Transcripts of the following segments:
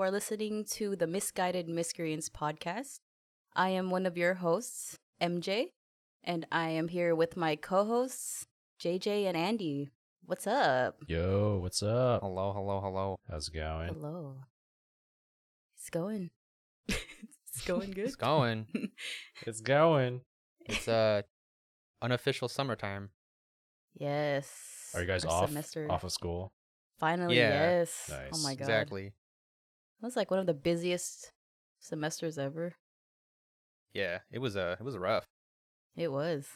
You are listening to the Misguided Miscreants podcast. I am one of your hosts, MJ, and I am here with my co hosts, JJ and Andy. What's up? Yo, what's up? Hello, hello, hello. How's it going? Hello. It's going. it's going good. It's going. It's going. It's uh unofficial summertime. yes. Are you guys Our off? Semester. Off of school? Finally, Yeah. yes. Oh my god. Exactly. That was like one of the busiest semesters ever. Yeah, it was uh it was rough. It was.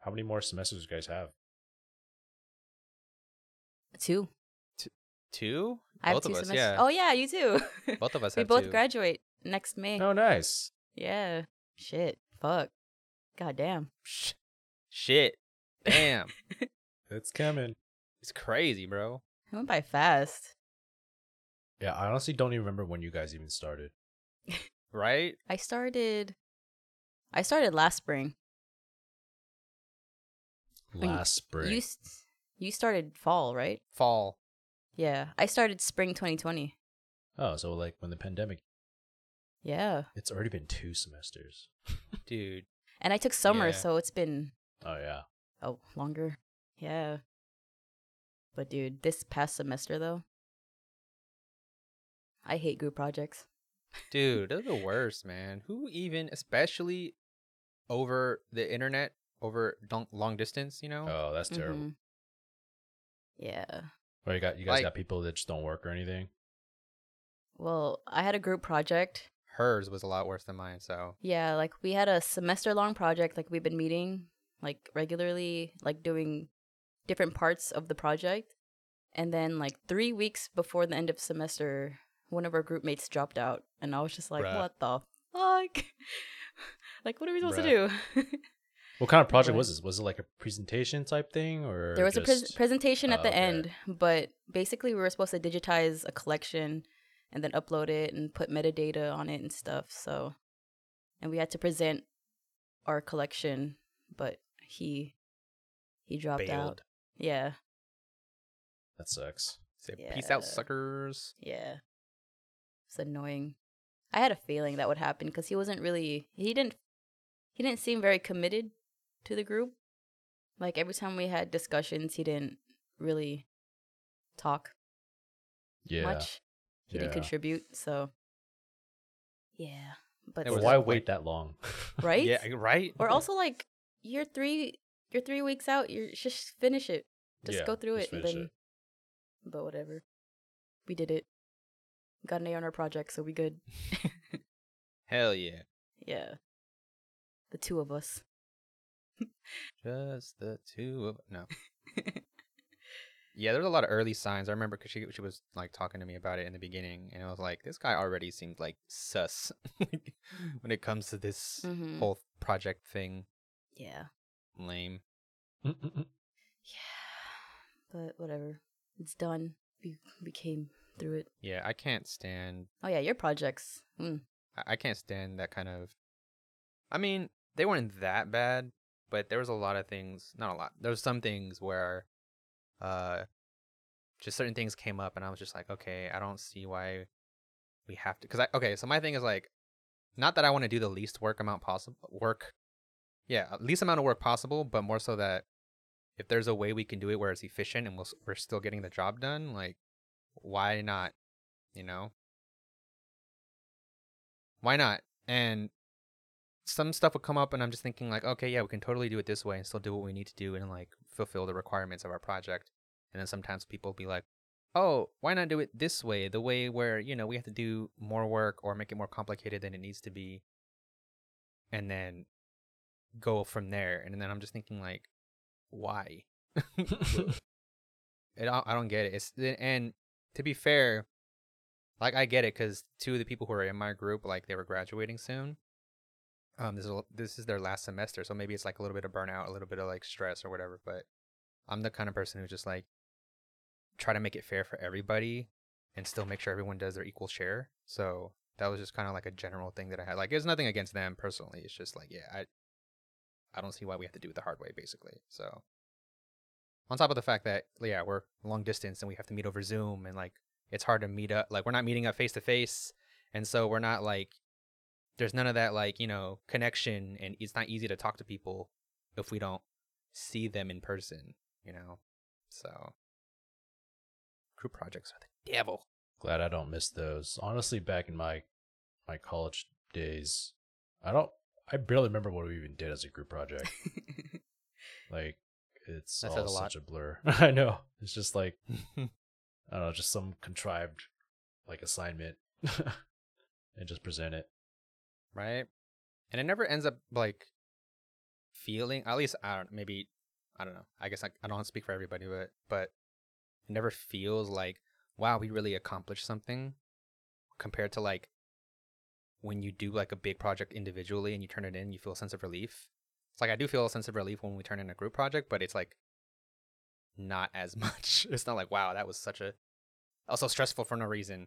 How many more semesters do you guys have? Two. Two? I have two of us, semesters. yeah. Oh yeah, you too. Both of us we have both two. graduate next May. Oh, nice. Yeah. Shit. Fuck. God damn. Sh- Shit. Damn. It's coming. it's crazy, bro. It went by fast. Yeah, I honestly don't even remember when you guys even started. Right? I started I started last spring. Oh, when Last spring. You you started fall, right? Fall. Yeah. I started spring 2020. Oh, so like when the pandemic, Yeah. it's already been two semesters. Dude. And I took summer, Yeah. so it's been Oh yeah. oh, longer. Yeah. But dude, this past semester though, I hate group projects. Dude, they're the worst, man. Who even especially over the internet, over long, long distance, you know? Oh, that's terrible. Mhm. Yeah. Or you got you guys Like- got people that just don't work or anything. Well, I had a group project. Hers was a lot worse than mine, so Yeah, like we had a semester long project. Like we've been meeting like regularly, like doing different parts of the project. And then like three weeks before the end of semester, one of our group mates dropped out, and I was just like, Bruh. "What the fuck? like, what are we supposed to do?" What kind of project was this? Was it like a presentation type thing or there was a pres- presentation at Oh, the okay. end, but basically we were supposed to digitize a collection and then upload it and put metadata on it and stuff. So, and we had to present our collection, but he he dropped out. Yeah, that sucks. Say peace out, suckers. yeah. It's annoying. I had a feeling that would happen because he wasn't really he didn't he didn't seem very committed to the group. Like every time we had discussions, he didn't really talk. Yeah. much. He didn't contribute, so yeah. But There why wait that long? right? Yeah, right? Or also like you're three you're three weeks out, you're just finish it. Just Yeah, go through just it and then it. but whatever. We did it. Got an A on our project, so we good. Hell yeah. Yeah. The two of us. Just the two of no. Yeah, there's a lot of early signs. I remember because she she was like talking to me about it in the beginning, and I was like, this guy already seemed like sus when it comes to this Mhm. whole project thing. Yeah. Lame. Mm-mm-mm. Yeah. But whatever. It's done. We we came through it. Yeah, I can't stand. Oh yeah, your projects. Mm. I- I can't stand that kind of. I mean, they weren't that bad, but there was a lot of things. Not a lot. There was some things where, uh, just certain things came up, and I was just like, okay, I don't see why we have to. Because I okay, so my thing is like, not that I want to do the least work amount possible. Work, yeah, least amount of work possible, but more so that if there's a way we can do it where it's efficient and we'll, we're still getting the job done, like, why not? You know why not? And some stuff would come up, and I'm just thinking like, okay, yeah, we can totally do it this way and still do what we need to do and like fulfill the requirements of our project. And then sometimes people be like, oh, why not do it this way, the way where you know we have to do more work or make it more complicated than it needs to be, and then go from there. And then I'm just thinking like, why? It, I I don't get it. It's and to be fair, like I get it because two of the people who are in my group, like they were graduating soon. Um, this is this is their last semester, so maybe it's like a little bit of burnout, a little bit of like stress or whatever. But I'm the kind of person who just like try to make it fair for everybody and still make sure everyone does their equal share. So that was just kind of like a general thing that I had. Like, it's nothing against them personally. It's just like, yeah, I I don't see why we have to do it the hard way, basically. So on top of the fact that yeah, we're long distance and we have to meet over Zoom and like it's hard to meet up. Like we're not meeting up face to face, and so we're not like there's none of that like you know connection, and it's not easy to talk to people if we don't see them in person. You know, so group projects are the devil. Glad I don't miss those. Honestly, back in my my college days, I don't. I barely remember what we even did as a group project. like it's That all a such a blur. I know. It's just like I don't know, just some contrived like assignment and just present it. right? And it never ends up like feeling. At least I don't. Maybe I don't know. I guess I, I don't speak for everybody, but but it never feels like wow, we really accomplished something compared to like when you do like a big project individually and you turn it in, you feel a sense of relief. It's like I do feel a sense of relief when we turn in a group project, but it's like not as much. It's not like wow, that was such a also stressful for no reason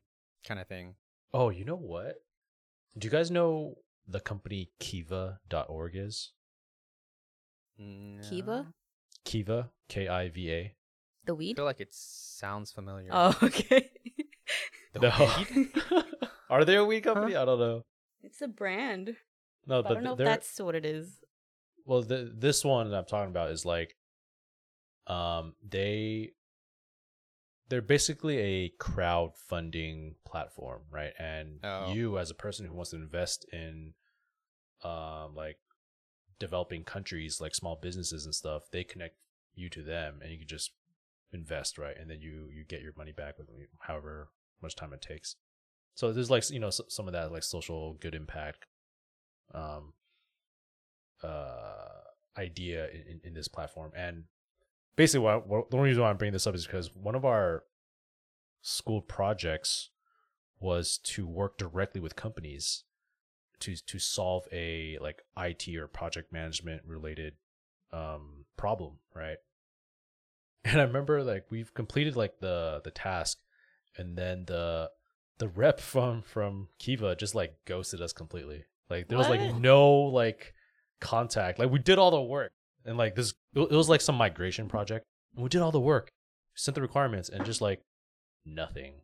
kind of thing. Oh, you know what? Do you guys know the company Kiva.org is? Kiva? No. Kiva, K I V A. The weed? I weed? feel like it sounds familiar. Oh, okay. The No. weed? Are they a weed company? I don't know. it's a brand. No, But but I don't know if that's what it is. Well. The, this one that I'm talking about is like, um, they they're basically a crowdfunding platform, right? And Oh. you, as a person who wants to invest in, um, like developing countries, like small businesses and stuff, they connect you to them, and you can just invest, right? And then you you get your money back with however much time it takes. So there's like you know some of that like social good impact, um, uh, idea in, in, this platform, and basically what, what the only reason why I'm bringing this up is because one of our school projects was to work directly with companies to to solve a like IT or project management related um problem, right? And I remember like we've completed like the the task and then the the rep from from Kiva just like ghosted us completely. Like there was like no like contact. Like we did all the work and like this it was like some migration project. And we did all the work, sent the requirements and just like nothing.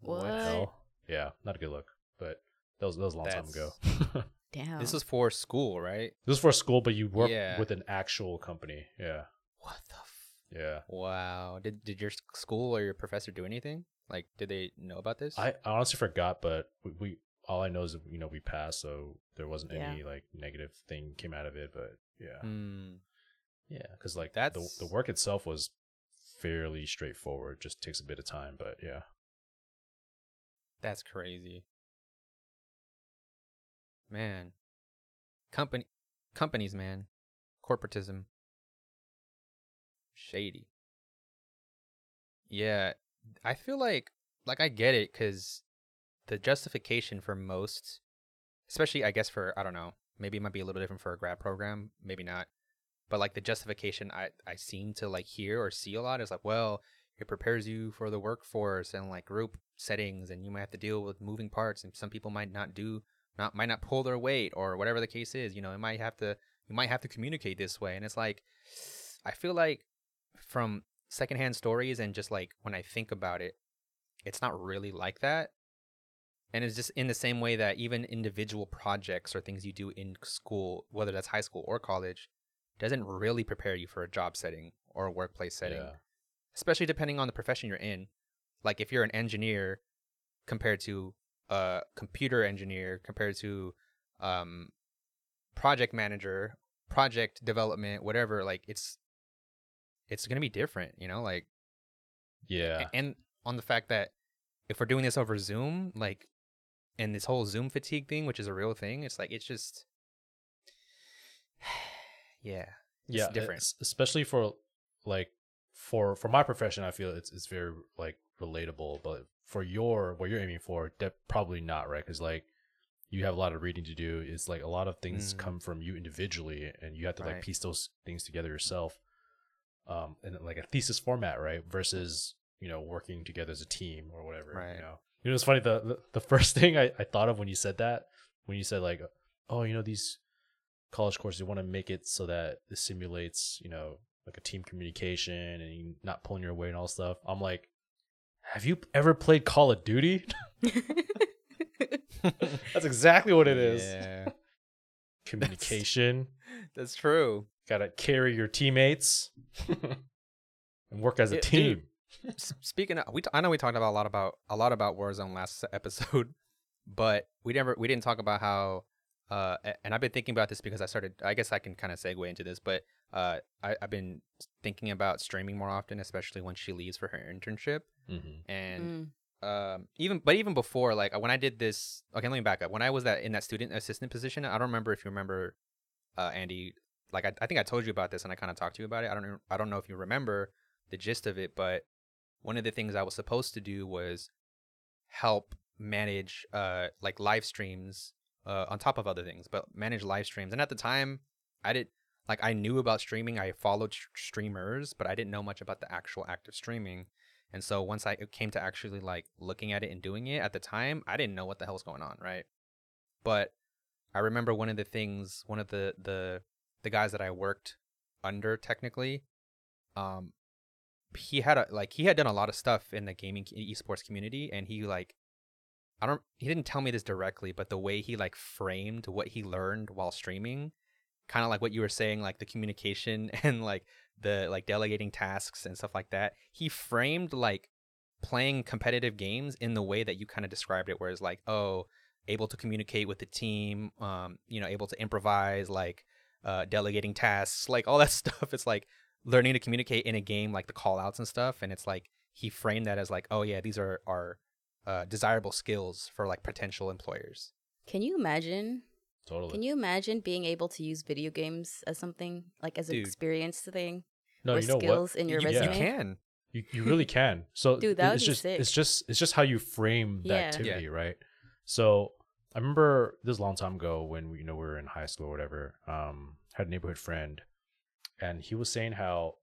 What? the? Yeah, not a good look. But that was that was a long time ago. Damn. This was for school, right? this was for school, but you work Yeah. with an actual company. Yeah. What the? F- Yeah. wow. Did did your school or your professor do anything? Like, did they know about this? I I honestly forgot, but we, we all I know is that, you know we passed, so there wasn't Yeah. any like negative thing came out of it. But yeah, Hmm. yeah, because like That's- the the work itself was fairly straightforward. Just takes a bit of time, but yeah. That's crazy. Man. Company companies, man. Corporatism. Shady. Yeah, I feel like like I get it cuz the justification for most especially I guess for I don't know, maybe it might be a little different for a grad program, maybe not. But like the justification I I seem to like hear or see a lot is like, well, it prepares you for the workforce and like group settings and you might have to deal with moving parts and some people might not do not might not pull their weight or whatever the case is you know it might have to you might have to communicate this way and it's like i feel like from secondhand stories and just like when i think about it it's not really like that and it's just in the same way that even individual projects or things you do in school whether that's high school or college doesn't really prepare you for a job setting or a workplace setting Yeah. especially depending on the profession you're in. Like if you're an engineer compared to a computer engineer compared to um project manager, project development, whatever, like it's it's going to be different, you know, like Yeah. and on the fact that if we're doing this over Zoom, like and this whole Zoom fatigue thing, which is a real thing, it's like it's just yeah. yeah it's different. es- especially for like for for my profession i feel it's it's very like relatable but for your what you're aiming for that probably not right because like you have a lot of reading to do it's like a lot of things Mm. come from you individually and you have to like piece those things together yourself um in like a thesis format right versus you know working together as a team or whatever Right. you know you know it's funny the, the the first thing I, I thought of when you said that when you said like oh you know these college courses you want to make it so that it simulates you know like a team communication and not pulling your weight and all stuff i'm like Have you ever played Call of Duty? That's exactly what it is. Yeah, Communication. that's true. Gotta carry your teammates and work as a Yeah, team. dude. S- Speaking of, we t- I know we talked about a lot about a lot about Warzone last episode, but we never we didn't talk about how. Uh, and I've been thinking about this because I started. I guess I can kind of segue into this, but uh, I, I've been thinking about streaming more often, especially when she leaves for her internship. Mm-hmm. And Mm. um, even but even before, like when I did this, okay, let me back up. When I was that in that student assistant position, I don't remember if you remember, uh, Andy. Like I, I think I told you about this, and I kind of talked to you about it. I don't, I don't know if you remember the gist of it, but one of the things I was supposed to do was help manage, uh, like live streams, uh, on top of other things, but manage live streams. And at the time, I did like I knew about streaming. I followed streamers, but I didn't know much about the actual act of streaming. And so once I came to actually like looking at it and doing it at the time, I didn't know what the hell was going on, right? But I remember one of the things, one of the the the guys that I worked under technically, um, he had a like he had done a lot of stuff in the gaming esports community, and he like, I don't, he didn't tell me this directly, but the way he like framed what he learned while streaming, kind of like what you were saying, like the communication and like the like delegating tasks and stuff like that. He framed like playing competitive games in the way that you kind of described it, where it's like, oh, able to communicate with the team, um, you know, able to improvise, like uh, delegating tasks, like all that stuff. It's like learning to communicate in a game, like the call outs and stuff. And it's like he framed that as like, oh yeah, these are are uh, desirable skills for like potential employers. Can you imagine? Totally. Can you imagine being able to use video games as something like as an experience thing no, or you know what? skills in your you, resume? you can. You, you really can. So Dude, that would it's be just sick. it's just it's just how you frame the Yeah. activity, right? So I remember this long time ago when we, you know we were in high school or whatever. Um, had a neighborhood friend, and he was saying how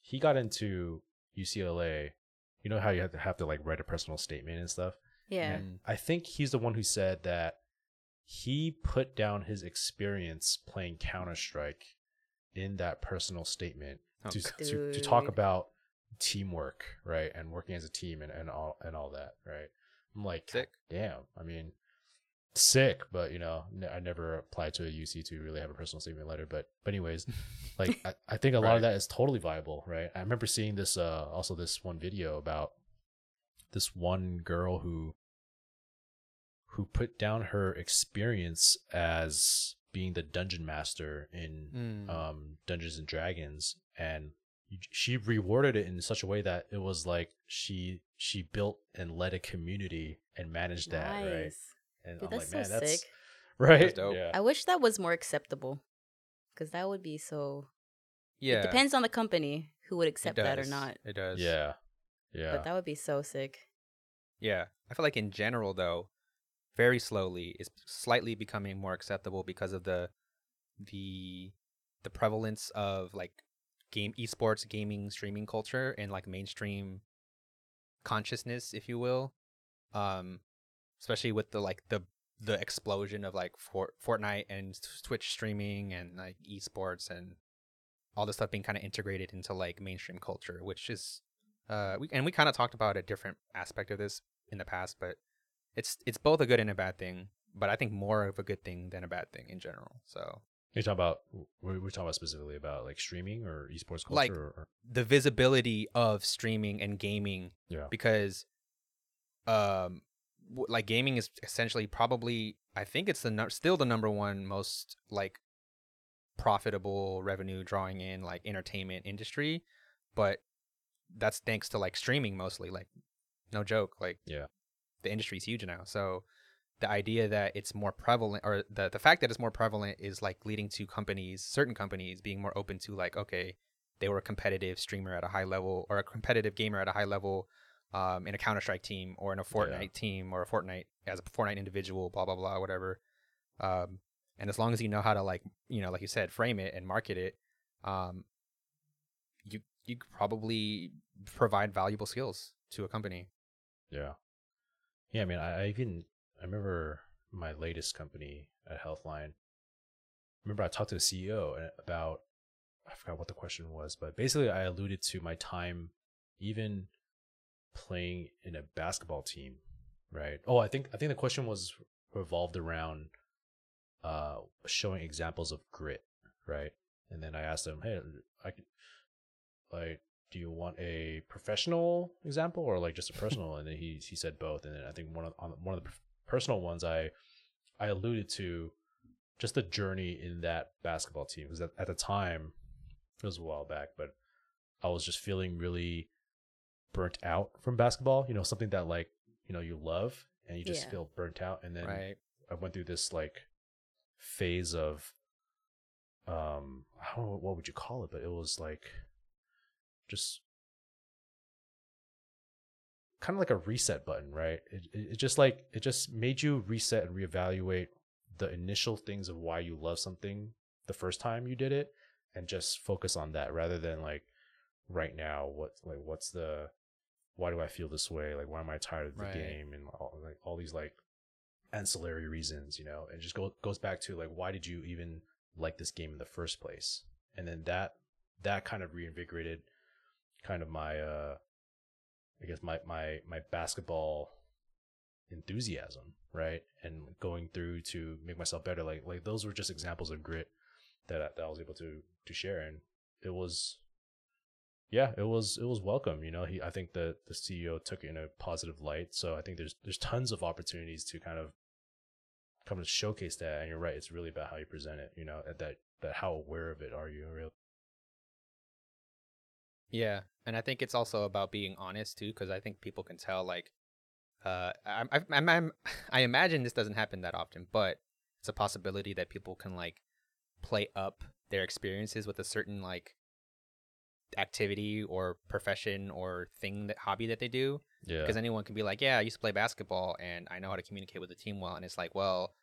he got into UCLA. You know how you have to have to like write a personal statement and stuff. Yeah. Mm. I think he's the one who said that he put down his experience playing Counter Strike in that personal statement Oh, to, to to talk about teamwork, right, and working as a team and, and all and all that, right. I'm like, Sick. damn. I mean, sick, but you know, ne- I never applied to a UC to really have a personal statement letter. But but anyways, like I, I think a lot Right. of that is totally viable, right? I remember seeing this uh also this one video about this one girl who who put down her experience as being the dungeon master in Mm. um Dungeons and Dragons and she rewarded it in such a way that it was like she she built and led a community and managed that right Nice. And Dude, I'm that's like so man that's sick. right That's dope. yeah I wish that was more acceptable. Because that would be so. Yeah, It depends on the company who would accept that or not. It does. yeah yeah But that would be so sick. Yeah. I feel like in general though, very slowly is slightly becoming more acceptable because of the the the prevalence of like game esports gaming streaming culture and like mainstream consciousness if you will um especially with the like the the explosion of like For- Fortnite and Twitch streaming and like esports and all this stuff being kind of integrated into like mainstream culture which is uh we and we kind of talked about a different aspect of this in the past but it's it's both a good and a bad thing but i think more of a good thing than a bad thing in general so. You're talking about we're, talking about specifically about like streaming or esports culture Like- or, or the visibility of streaming and gaming yeah. because um like gaming is essentially probably i think it's the nu- still the number one most like profitable revenue drawing in like entertainment industry but that's thanks to like streaming mostly like no joke like Yeah. the industry's huge now so the idea that it's more prevalent or the the fact that it's more prevalent is like leading to companies certain companies being more open to like okay they were a competitive streamer at a high level or a competitive gamer at a high level um, in a Counter Strike team or in a Fortnite team or a Fortnite as a Fortnite individual, blah blah blah, whatever. Um, and as long as you know how to like you know like you said frame it and market it, um, you you could probably provide valuable skills to a company. Yeah. Yeah, I mean, I, I even I remember my latest company at Healthline. Remember, I talked to the CEO about I forgot what the question was, but basically, I alluded to my time, even playing in a basketball team, right? Oh, I think I think the question was revolved around uh showing examples of grit, right? And then I asked him, "Hey, I could, like do you want a professional example or like just a personal?" and then he he said both. And then I think one of on one of the personal ones I I alluded to just the journey in that basketball team because at, at the time it was a while back, but I was just feeling really burnt out from basketball. You know, something that like you know you love and you just Yeah. feel burnt out. And then right. I went through this like phase of um I don't know what would you call it, but it was like just kind of like a reset button, right? It, it it just like it just made you reset and reevaluate the initial things of why you love something the first time you did it and just focus on that rather than like right now what like what's the why do I feel this way? Like why am I tired of the Right. game and all like all these like ancillary reasons, you know, and just go, goes back to like why did you even like this game in the first place? And then that that kind of reinvigorated kind of my uh I guess my my my basketball enthusiasm, right? And going through to make myself better like like those were just examples of grit that I, that I was able to to share and it was yeah, it was it was welcome. You know, he I think the the CEO took it in a positive light. So I think there's there's tons of opportunities to kind of come and showcase that. And you're right, it's really about how you present it. You know, at that that how aware of it are you? Real. Yeah, and I think it's also about being honest too, because I think people can tell. Like, uh, I, I, I'm, I imagine this doesn't happen that often, but it's a possibility that people can like play up their experiences with a certain like activity or profession or thing that hobby that they do. Yeah. Because anyone can be like, "Yeah, I used to play basketball and I know how to communicate with the team well," and it's like, well.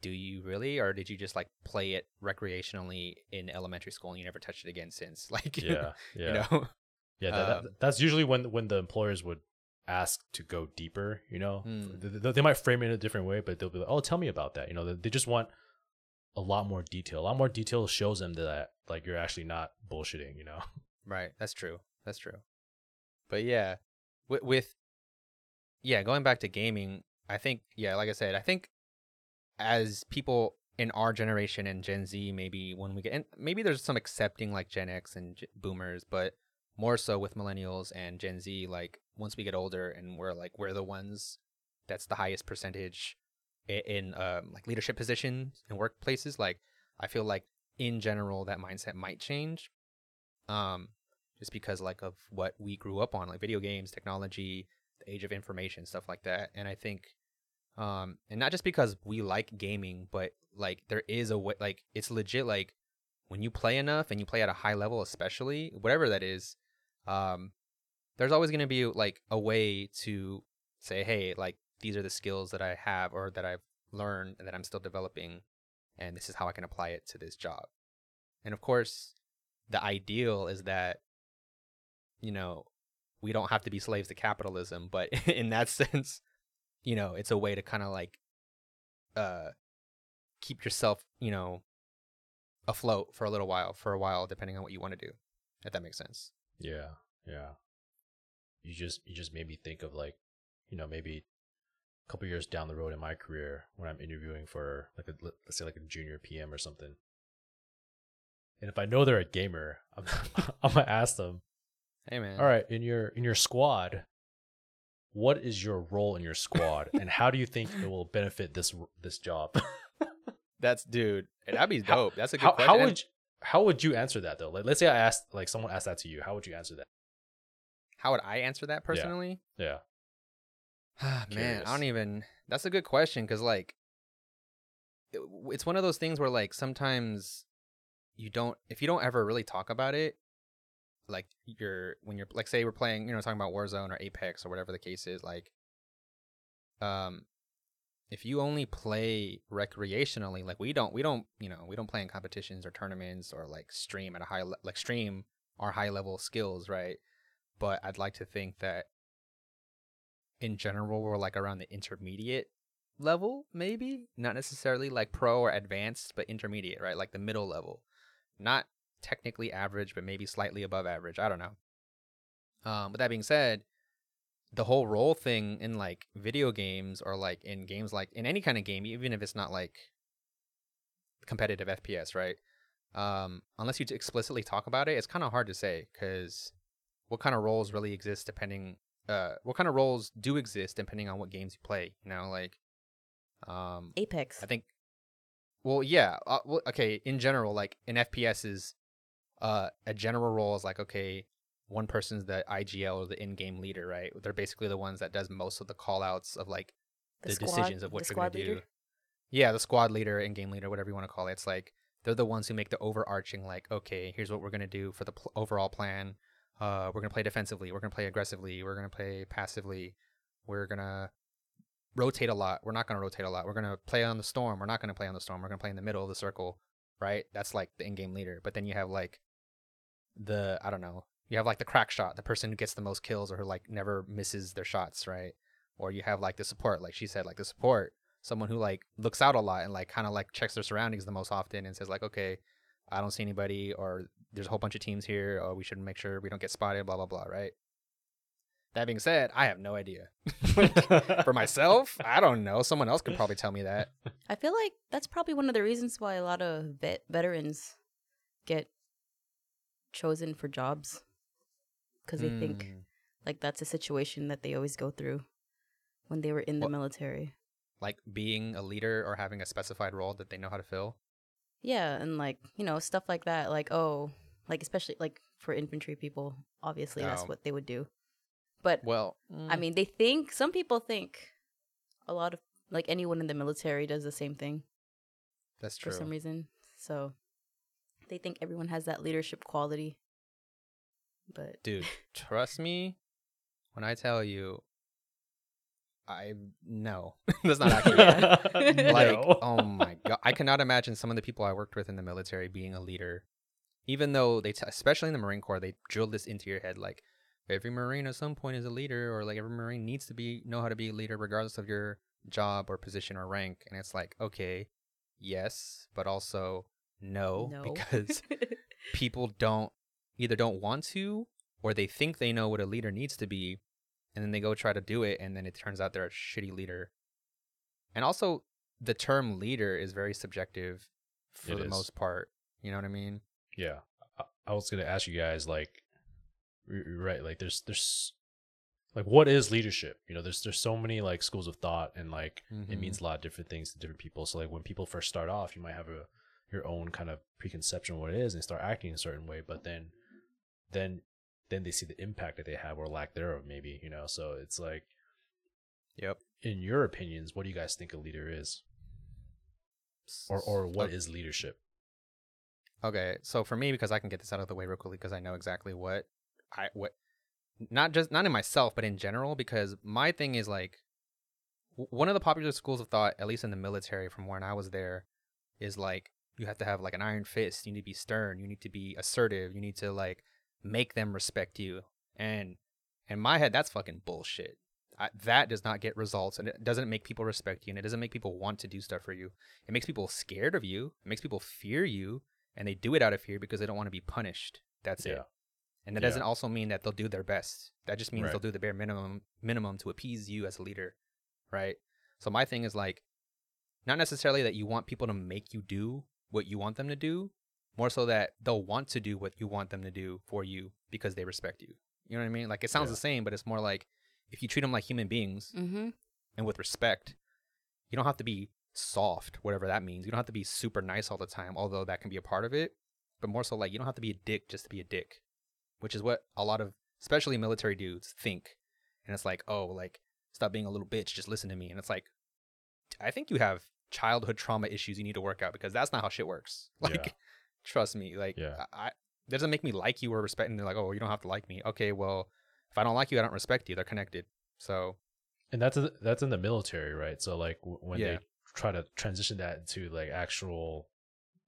Do you really, or did you just like play it recreationally in elementary school and you never touched it again since? Like, yeah. Yeah. you know, Yeah, that, that- Um, that's usually when when the employers would ask to go deeper. You know, Hmm. they, they- they might frame it in a different way, but they'll be like, "Oh, tell me about that." You know, they, they just want a lot more detail. A lot more detail shows them that like you're actually not bullshitting. You know. Right. That's true. That's true. But yeah, with, with yeah, going back to gaming, I think yeah, like I said, I think as people in our generation and Gen Z, maybe when we get and maybe there's some accepting like Gen X and G- Boomers, but more so with millennials and Gen Z. Like once we get older and we're like we're the ones that's the highest percentage in um, like leadership positions in workplaces. Like I feel like in general that mindset might change um just because like of what we grew up on like video games technology the age of information stuff like that. And i think um and not just because we like gaming but like there is a way like it's legit like when you play enough and you play at a high level especially whatever that is um there's always going to be like a way to say hey like these are the skills that i have or that i've learned and that i'm still developing and this is how i can apply it to this job and of course the ideal is that you know we don't have to be slaves to capitalism but in that sense you know it's a way to kind of like uh keep yourself you know afloat for a little while for a while depending on what you want to do if that makes sense Yeah, yeah. You just you just made me think of like, you know, maybe a couple years down the road in my career when I'm interviewing for like a let- let's say like a junior PM or something. And if I know they're a gamer, I'm I'm gonna ask them, hey man all right, in your in your squad, what is your role in your squad, and how do you think it will benefit this this job? that's dude that'd be How- dope that's a good how question how would you, how would you answer that though? Like, let's say I asked like someone asked that to you, how would you answer that? how would i answer that personally Yeah, Ah, Man, I don't even. That's a good question because, like, it, it's one of those things where, like, sometimes you don't, if you don't ever really talk about it, like, you're, when you're, like, say we're playing, you know, talking about Warzone or Apex or whatever the case is, like, um, if you only play recreationally, like, we don't, we don't, you know, we don't play in competitions or tournaments or, like, stream at a high, le- like, stream our high level skills, right? But I'd like to think that in general we're like around the intermediate level maybe? Not necessarily like pro or advanced but intermediate right? Like the middle level. Not technically average but maybe slightly above average. I don't know. Um with that being said the whole role thing in like video games or like in games like in any kind of game, even if it's not like competitive FPS, right? Um, unless you explicitly talk about it, it's kind of hard to say because what kind of roles really exist depending uh what kind of roles do exist depending on what games you play you know like um Apex. i think well yeah uh, well, okay in general like in fps is uh a general role is like okay one person's the igl or the in-game leader right they're basically the ones that does most of the call outs of like the, squad- decisions of what the you're gonna leader. do yeah the squad leader in-game leader whatever you want to call it it's like they're the ones who make the overarching like okay here's what we're gonna do for the pl- overall plan uh, we're gonna play defensively. We're gonna play aggressively. We're gonna play passively. We're gonna rotate a lot. We're not gonna rotate a lot. We're gonna play on the storm. We're not gonna play on the storm. We're gonna play in the middle of the circle, right? That's like the in-game leader. But then you have like the I don't know. You have like the crack shot, the person who gets the most kills or who like never misses their shots, right? Or you have like the support, like she said, like the support, someone who like looks out a lot and like kind of like checks their surroundings the most often and says like, okay, I don't see anybody, or there's a whole bunch of teams here, or we should make sure we don't get spotted, blah blah blah, right? That being said, I have no idea. For myself, I don't know. Someone else could probably tell me that. I feel like that's probably one of the reasons why a lot of vet- veterans get chosen for jobs because they think Mm, like that's a situation that they always go through when they were in the What- military. like being a leader or having a specified role that they know how to fill. Yeah, and like you know stuff like that. Like oh, like especially like for infantry people, obviously that's Oh. what they would do. But Well, I mm. mean, they think some people think a lot of like anyone in the military does the same thing that's true. for some reason. So they think everyone has that leadership quality. But Dude, trust me when I tell you, I no, that's not accurate. like No. oh my god i cannot imagine some of the people i worked with in the military being a leader even though they t- especially in the marine corps they drill this into your head like every marine at some point is a leader or like every marine needs to be know how to be a leader regardless of your job or position or rank and it's like okay yes but also no, no, because people don't either don't want to or they think they know what a leader needs to be and then they go try to do it and then it turns out they're a shitty leader. And also the term leader is very subjective for It the is. most part you know what i mean yeah. I, was gonna ask you guys like right like there's there's like what is leadership? You know there's there's so many like schools of thought and like it Mhm. means a lot of different things to different people. So like when people first start off you might have a your own kind of preconception of what it is and start acting a certain way but then then then they see the impact that they have or lack thereof maybe you know? So it's like yep. in your opinions what do you guys think a leader is? Or or what okay. is leadership okay so for me because i can get this out of the way real quickly because i know exactly what i what not just not in myself but in general because my thing is like one of the popular schools of thought at least in the military from when i was there is like you have to have like an iron fist you need to be stern you need to be assertive you need to like make them respect you and in my head that's fucking bullshit. I, that does not get results and it doesn't make people respect you and it doesn't make people want to do stuff for you. It makes people scared of you it makes people fear you and they do it out of fear because they don't want to be punished that's it and that Yeah. doesn't also mean that they'll do their best that just means Right. they'll do the bare minimum minimum to appease you as a leader right so my thing is like not necessarily that you want people to make you do what you want them to do more so that they'll want to do what you want them to do for you because they respect you you know what i mean like it sounds Yeah. the same but it's more like if you treat them like human beings mm-hmm. and with respect you don't have to be soft whatever that means. You don't have to be super nice all the time although that can be a part of it but more so like you don't have to be a dick just to be a dick which is what a lot of especially military dudes think. And it's like oh like stop being a little bitch just listen to me. And it's like i think you have childhood trauma issues you need to work out because that's not how shit works. Like Yeah. trust me like Yeah. I, I that doesn't make me like you or respect and they're like oh you don't have to like me. Okay well if i don't like you i don't respect you. They're connected. So and that's in- that's in the military right? So like w- when Yeah. they try to transition that into like actual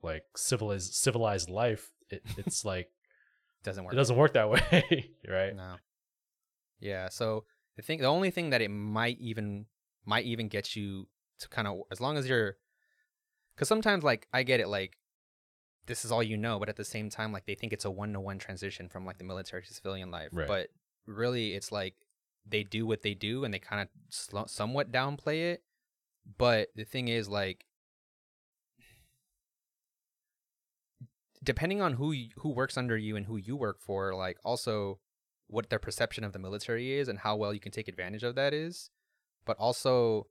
like civilized civilized life it, it's like doesn't work it doesn't work that way right No. Yeah. So the thing, the only thing that it might even might even get you to kind of as long as you're, because sometimes like I get it like this is all you know, but at the same time like they think it's a one to one transition from like the military to civilian life. Right. But really, it's like they do what they do and they kind of sl- somewhat downplay it. But the thing is, like, depending on who y- who works under you and who you work for, like, also what their perception of the military is and how well you can take advantage of that is. But also,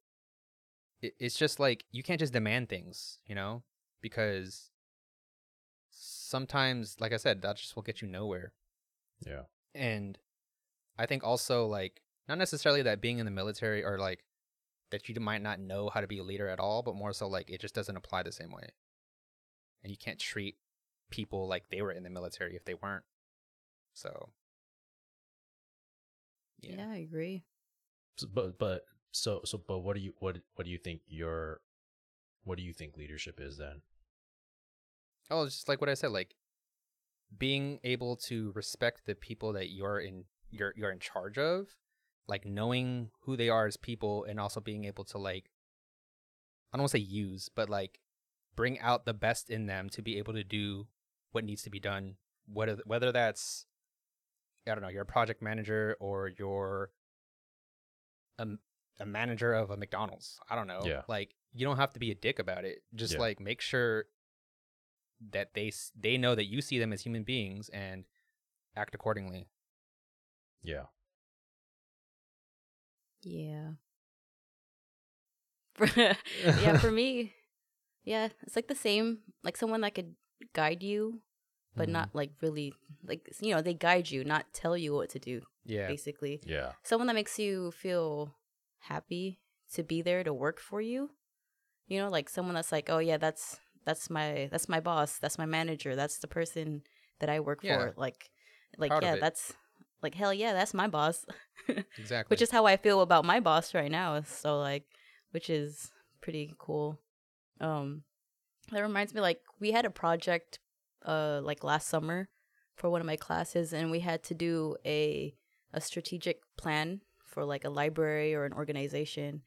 it, it's just like you can't just demand things, you know, because sometimes, like I said, that just will get you nowhere. Yeah. And I think also like not necessarily that being in the military or like that you might not know how to be a leader at all, but more so like it just doesn't apply the same way. And you can't treat people like they were in the military if they weren't. So Yeah, I agree. So, but but so so but what do you what what do you think your what do you think leadership is then? Oh, it's just like what I said, like being able to respect the people that you're in you're you're in charge of, like knowing who they are as people and also being able to like I don't want to say use, but like bring out the best in them to be able to do what needs to be done, whether whether that's I don't know, you're a project manager or you're a, a manager of a McDonald's. I don't know. Yeah. Like you don't have to be a dick about it. Just Yeah. like make sure that they they know that you see them as human beings and act accordingly. Yeah. Yeah. yeah, for me, yeah, it's like the same. Like someone that could guide you, but Mhm. not like really like you know they guide you, not tell you what to do. Yeah. Basically, Yeah. someone that makes you feel happy to be there to work for you. You know, like someone that's like, oh yeah, that's that's my that's my boss, that's my manager, that's the person that I work Yeah. for. Like, like Proud yeah, that's like hell yeah, that's my boss. Exactly. which is how I feel about my boss right now. So like, which is pretty cool. Um, that reminds me, like we had a project, uh, like last summer for one of my classes, and we had to do a a strategic plan for like a library or an organization,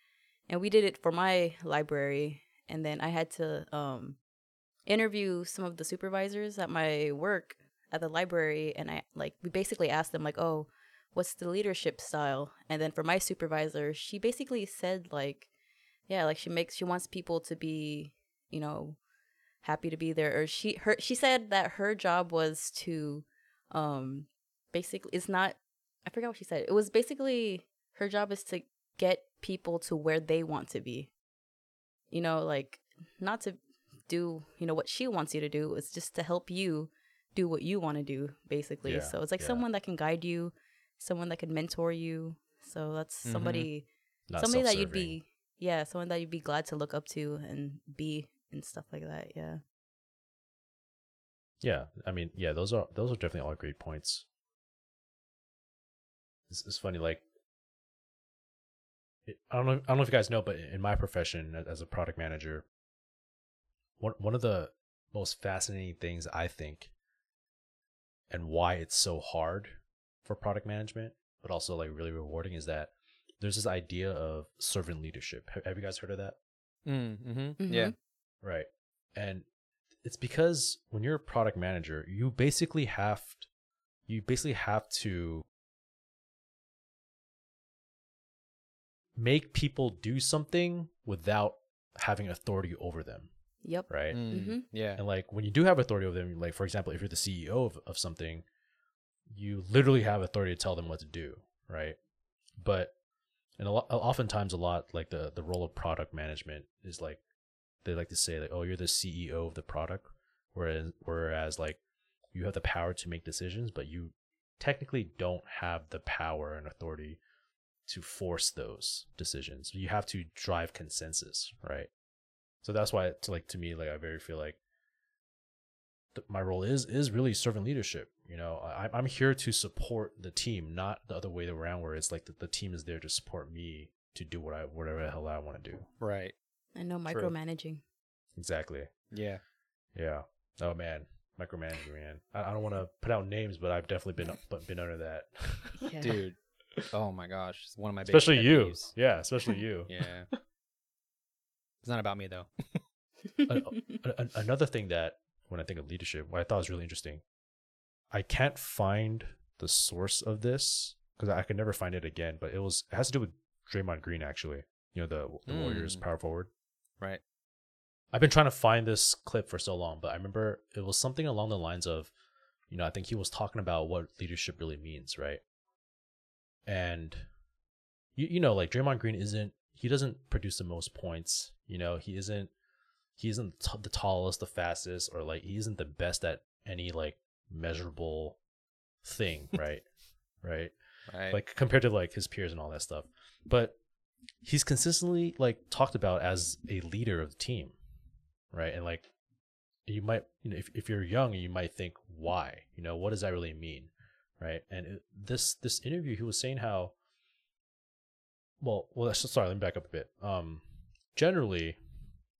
and we did it for my library, and then I had to um interview some of the supervisors at my work at the library, and I like we basically asked them like, oh what's the leadership style? And then for my supervisor she basically said like yeah like she makes she wants people to be you know happy to be there or she her she said that her job was to um basically it's not i forgot what she said it was basically her job is to get people to where they want to be. You know like not to do you know what she wants you to do it's just to help you do what you want to do basically Yeah, so it's like yeah. someone that can guide you someone that can mentor you so that's Mhm. somebody Not somebody that you'd be yeah someone that you'd be glad to look up to and be and stuff like that yeah Yeah, I mean, yeah, those are those are definitely all great points. It's, it's funny, like it, I don't know, I don't know if you guys know, but in my profession as a product manager, one one of the most fascinating things I think, and why it's so hard for product management, but also like really rewarding, is that there's this idea of servant leadership. Have, have you guys heard of that? Mm, mm-hmm. Mhm. Yeah. Right. And it's because when you're a product manager, you basically have to, you basically have to make people do something without having authority over them, yep right? Mm, Mhm. Yeah. And like when you do have authority over them, like for example, if you're the CEO of, of something, you literally have authority to tell them what to do, right? But and a lot, oftentimes a lot like the the role of product management is like they like to say like, oh, you're the CEO of the product, whereas whereas like you have the power to make decisions, but you technically don't have the power and authority to force those decisions. You have to drive consensus, right? So that's why, to like to me, like I very feel like th- my role is is really servant leadership. You know, I, I'm here to support the team, not the other way around, where it's like the, the team is there to support me to do what I whatever the hell I want to do. Right. and no True. micromanaging Exactly. Yeah. Yeah. Oh man, micromanaging, man. I, I don't want to put out names, but I've definitely been but been under that. yeah. Dude. Oh my gosh. It's one of my biggest especially you. peeves. Yeah, especially you. Yeah. it's not about me though. A- a- another thing that when I think of leadership, what I thought was really interesting, I can't find the source of this, because I could never find it again. But it was it has to do with Draymond Green actually. You know the the Warriors Mm. power forward. Right. I've been trying to find this clip for so long, but I remember it was something along the lines of, you know, I think he was talking about what leadership really means, right? And you you know, like Draymond Green isn't he doesn't produce the most points, you know, he isn't he isn't t- the tallest, the fastest, or like he isn't the best at any like measurable thing, right? right? Right. like compared to like his peers and all that stuff. But he's consistently like talked about as a leader of the team, right? And like you might, you know, if if you're young, you might think, why? You know, what does that really mean, right? And it, this this interview, he was saying how. Well, well, sorry. Let me back up a bit. Um, generally,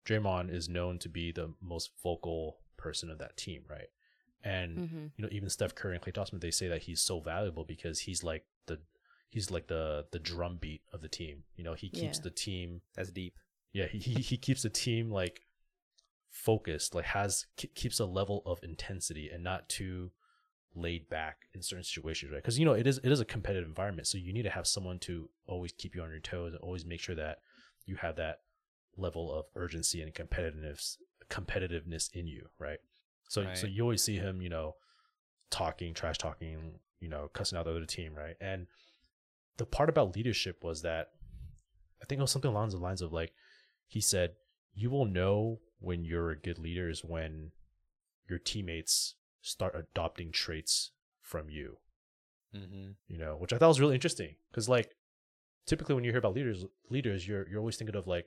Draymond is known to be the most vocal person of that team, right? And Mm-hmm. you know, even Steph Curry and Klay Thompson, they say that he's so valuable because he's like the he's like the the drum beat of the team. You know, he keeps Yeah. the team That's deep. yeah, he, he he keeps the team like focused, like has ke- keeps a level of intensity and not too laid back in certain situations, right? Because you know it is it is a competitive environment, so you need to have someone to always keep you on your toes and always make sure that you have that level of urgency and competitiveness competitiveness in you, right? So so you always see him, you know, talking, trash talking, you know, cussing out the other team, right? And the part about leadership was that I think it was something along the lines of like he said, "You will know when you're a good leader is when your teammates start adopting traits from you." Mm-hmm. You know, which I thought was really interesting because like typically when you hear about leaders, leaders, you're you're always thinking of like,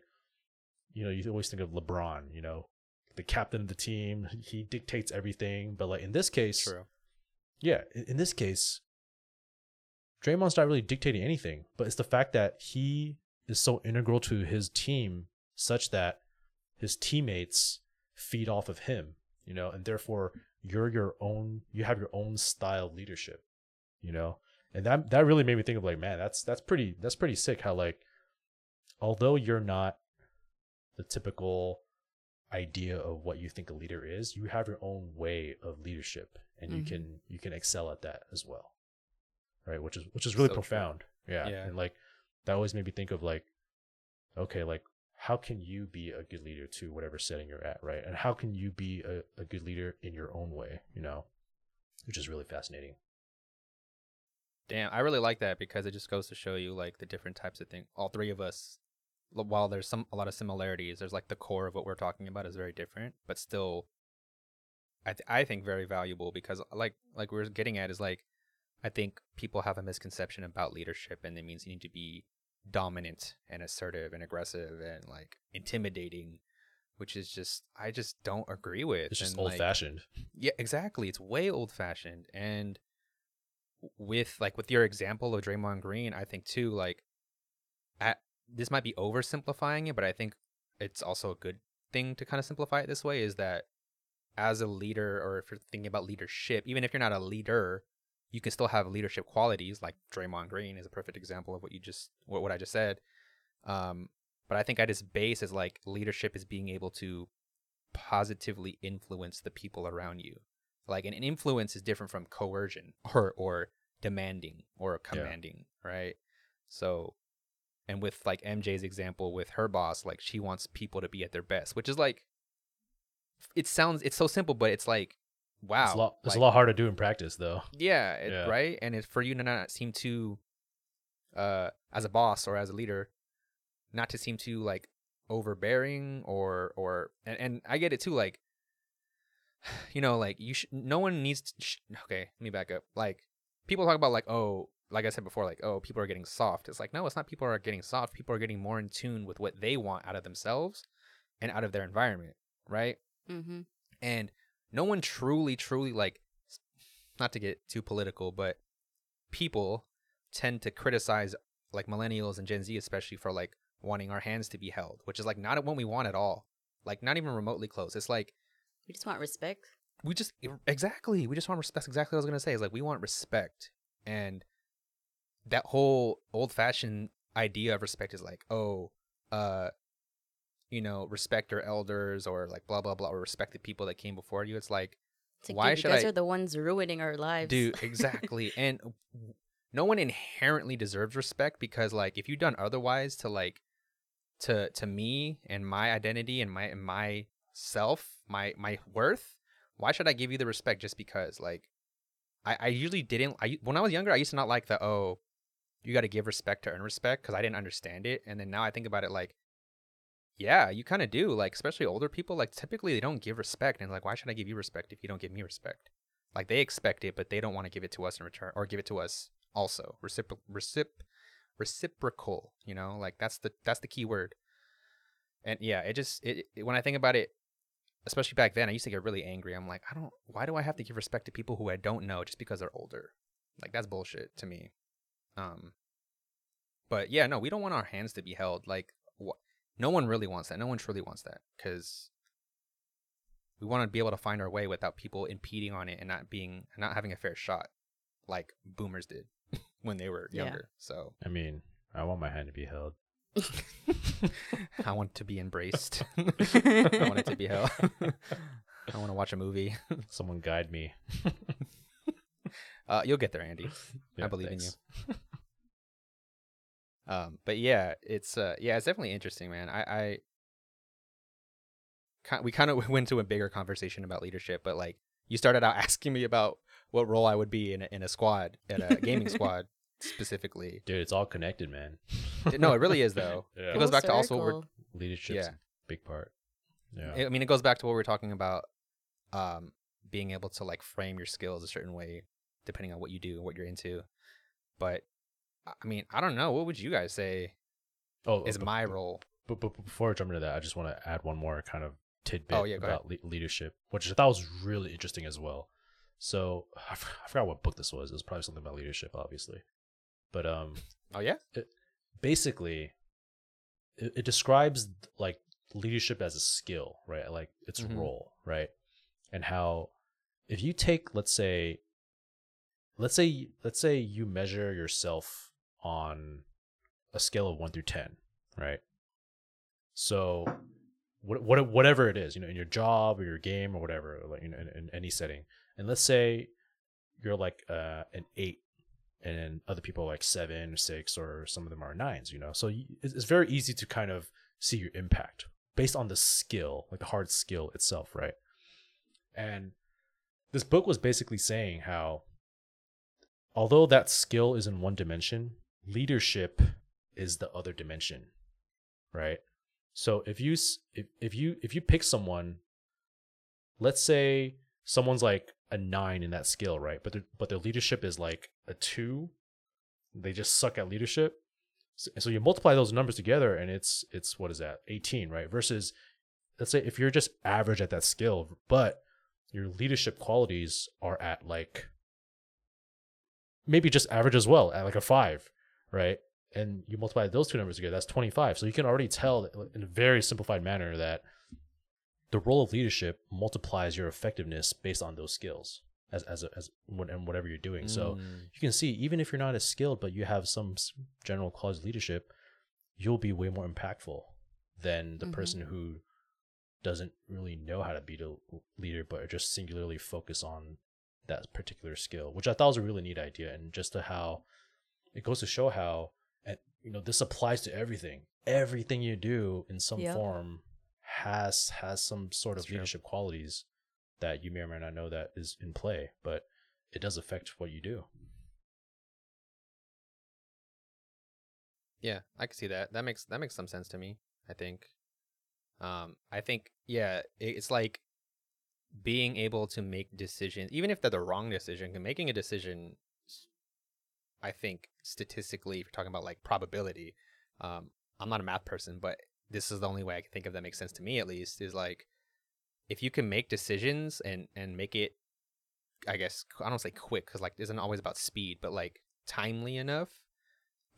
you know, you always think of LeBron, you know, the captain of the team. He dictates everything, but like in this case, True. yeah, in, in this case, Draymond's not really dictating anything, but it's the fact that he is so integral to his team such that his teammates feed off of him, you know, and therefore you're your own you have your own style of leadership, you know? And that that really made me think of like, man, that's that's pretty that's pretty sick how like although you're not the typical idea of what you think a leader is, you have your own way of leadership and you Mhm. can you can excel at that as well. Right? Which is which is really So profound. Yeah. Yeah. And like that always made me think of like okay, like how can you be a good leader to whatever setting you're at, right? And how can you be a, a good leader in your own way, you know? Which is really fascinating. Damn, I really like that because it just goes to show you like the different types of things. All three of us, while there's some a lot of similarities, there's like the core of what we're talking about is very different, but still, I th- I think very valuable because like like we're getting at is like, I think people have a misconception about leadership and it means you need to be dominant and assertive and aggressive and like intimidating, which is just I just don't agree with. It's just And, old like, fashioned. yeah, exactly. It's way old fashioned. And with like with your example of Draymond Green, I think too, like at this might be oversimplifying it, but I think it's also a good thing to kind of simplify it this way is that as a leader or if you're thinking about leadership, even if you're not a leader, you can still have leadership qualities like Draymond Green is a perfect example of what you just what, what I just said. Um, but I think at its base is like leadership is being able to positively influence the people around you. Like an influence is different from coercion or or demanding or commanding, right? So and with like MJ's example with her boss, like she wants people to be at their best, which is like it sounds it's so simple, but it's like wow. It's a lot it's like, a lot harder to do in practice though. yeah, it, Yeah. right. And it's for you to not seem too, uh, as a boss or as a leader, not to seem too like overbearing or or and, and I get it too. Like, you know, like you should. No one needs. To, sh- okay, let me back up. Like, people talk about like, oh, like I said before, like, oh, people are getting soft. It's like, no, it's not. People are getting soft. People are getting more in tune with what they want out of themselves and out of their environment, right? Mm-hmm. and no one truly truly like not to get too political but people tend to criticize like millennials and gen z especially for like wanting our hands to be held which is like not what we want at all. Like not even remotely close. It's like We just want respect. we just exactly. We just want respect. That's exactly what i was gonna say. Is like we want respect. And that whole old fashioned idea of respect is like oh uh you know respect your elders or like blah blah blah or respect the people that came before you it's like It's like, Why dude, should you guys I- are the ones ruining our lives. dude exactly and no one inherently deserves respect because like if you've done otherwise to like to to me and my identity and my and my self, my my worth, why should I give you the respect just because? Like I, I usually didn't I when I was younger I used to not like the oh you got to give respect to earn respect because I didn't understand it and then now I think about it like yeah, you kind of do. Like, especially older people, like, typically they don't give respect. And, like, why should I give you respect if you don't give me respect? Like, they expect it, but they don't want to give it to us in return or give it to us also. Recipro- recip- reciprocal, you know? Like, that's the that's the key word. And yeah, it just, it, it, when I think about it, especially back then, I used to get really angry. I'm like, I don't, why do I have to give respect to people who I don't know just because they're older? Like, that's bullshit to me. Um, but yeah, no, we don't want our hands to be held. Like, what? No one really wants that. No one truly wants that because we want to be able to find our way without people impeding on it and not being not having a fair shot, like boomers did when they were Yeah. younger. So I mean, I want my hand to be held. I want to be embraced. I want it to be held. I want to watch a movie. Someone guide me. Uh, you'll get there, Andy. Yeah, believe in thanks. Um, but yeah, it's uh, yeah, it's definitely interesting, man. I, I we kind of went to a bigger conversation about leadership, but like you started out asking me about what role I would be in a, in a squad, in a gaming squad specifically. Dude, it's all connected, man. No, it really is though. Yeah. It goes back to also what we're Leadership's Yeah. a big part. Yeah. I mean, it goes back to what we're talking about, um, being able to like frame your skills a certain way, depending on what you do and what you're into. But I mean, I don't know. What would you guys say oh, is but- my role? But, but, but before I jump into that, I just want to add one more kind of tidbit Oh, yeah, about le- leadership, which I thought was really interesting as well. So I, f- I forgot what book this was. It was probably something about leadership, obviously. But um, Oh yeah. basically, it, it describes like leadership as a skill, right? Like its Mhm. role, right? And how if you take, let's say, let's say, let's say you measure yourself on a scale of one through ten, right? So, what, what whatever it is, you know, in your job or your game or whatever, like you know, in, in any setting, and let's say you're like uh, an eight, and other people are like seven or six, or some of them are nines, you know. So it's very easy to kind of see your impact based on the skill, like the hard skill itself, right? And this book was basically saying how, although that skill is in one dimension, leadership is the other dimension, right? So if you if, if you if you pick someone, let's say someone's like a nine in that skill, right? But their, but their leadership is like a two. They just suck at leadership. So, so you multiply those numbers together, and it's it's what is that? Eighteen, right? Versus, let's say if you're just average at that skill, but your leadership qualities are at like maybe just average as well, at like a five, right? And you multiply those two numbers together, that's 25. So you can already tell in a very simplified manner that the role of leadership multiplies your effectiveness based on those skills as as as what and whatever you're doing. So Mm. you can see even if you're not as skilled, but you have some general qualities leadership, you'll be way more impactful than the Mhm. person who doesn't really know how to be a leader, but just singularly focus on that particular skill, which I thought was a really neat idea, and just to how it goes to show how, and you know, this applies to everything. Everything you do in some Yep. form has has some sort of That's true. leadership qualities that you may or may not know that is in play, but it does affect what you do. Yeah, I can see that. That makes that makes some sense to me. I think. Um, I think yeah, it's like being able to make decisions, even if they're the wrong decision, Making a decision, s- I think statistically, if you're talking about like probability, um, I'm not a math person, but this is the only way I can think of that makes sense to me at least. Is like if you can make decisions and and make it, I guess I don't say quick because like isn't always about speed, but like timely enough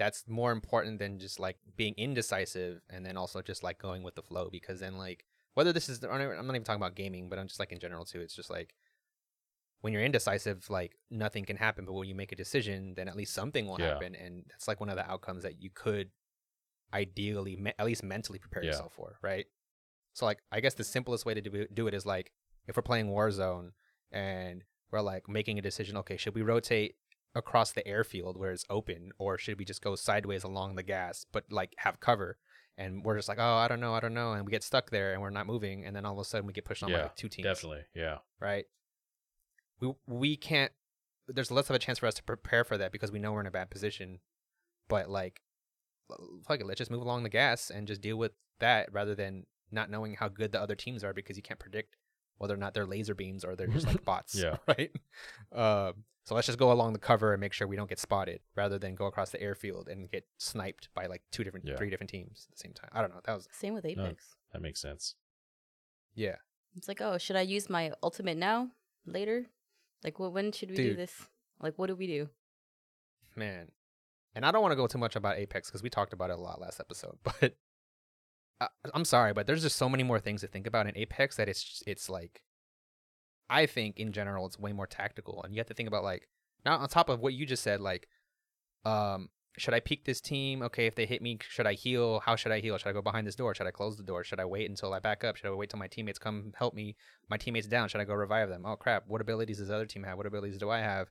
that's more important than just like being indecisive and then also just like going with the flow because then like whether this is I'm not even talking about gaming but I'm just like in general too it's just like when you're indecisive like nothing can happen but when you make a decision then at least something will Yeah. happen and that's like one of the outcomes that you could ideally me- at least mentally prepare Yeah. yourself for right so like I guess the simplest way to do do it is like if we're playing Warzone and we're like making a decision okay should we rotate across the airfield where it's open, or should we just go sideways along the gas, but like have cover? And we're just like, oh, I don't know, I don't know, and we get stuck there, and we're not moving, and then all of a sudden we get pushed on by like two teams. Definitely. Yeah. right? We we can't. There's less of a chance for us to prepare for that because we know we're in a bad position. But like, fuck it, let's just move along the gas and just deal with that rather than not knowing how good the other teams are because you can't predict whether or not they're laser beams or they're just like bots. Yeah. Right. Um, so let's just go along the cover and make sure we don't get spotted rather than go across the airfield and get sniped by like two different, Yeah. three different teams at the same time. I don't know. That was Same with Apex. That makes sense. yeah. It's like, oh, should I use my ultimate now? Later? Like, wh- when should we do this? Like, what do we do? man and i don't want to go too much about apex because we talked about it a lot last episode but I, i'm sorry but there's just so many more things to think about in apex that it's it's like i think in general it's way more tactical and you have to think about like now on top of what you just said like um should i peek this team? Okay if they hit me should i heal? How should i heal? Should i go behind this door? Should i close the door? Should i wait until i back up? Should i wait till my teammates come help me? My teammates down? Should i go revive them? Oh crap. What abilities does the other team have? What abilities do i have?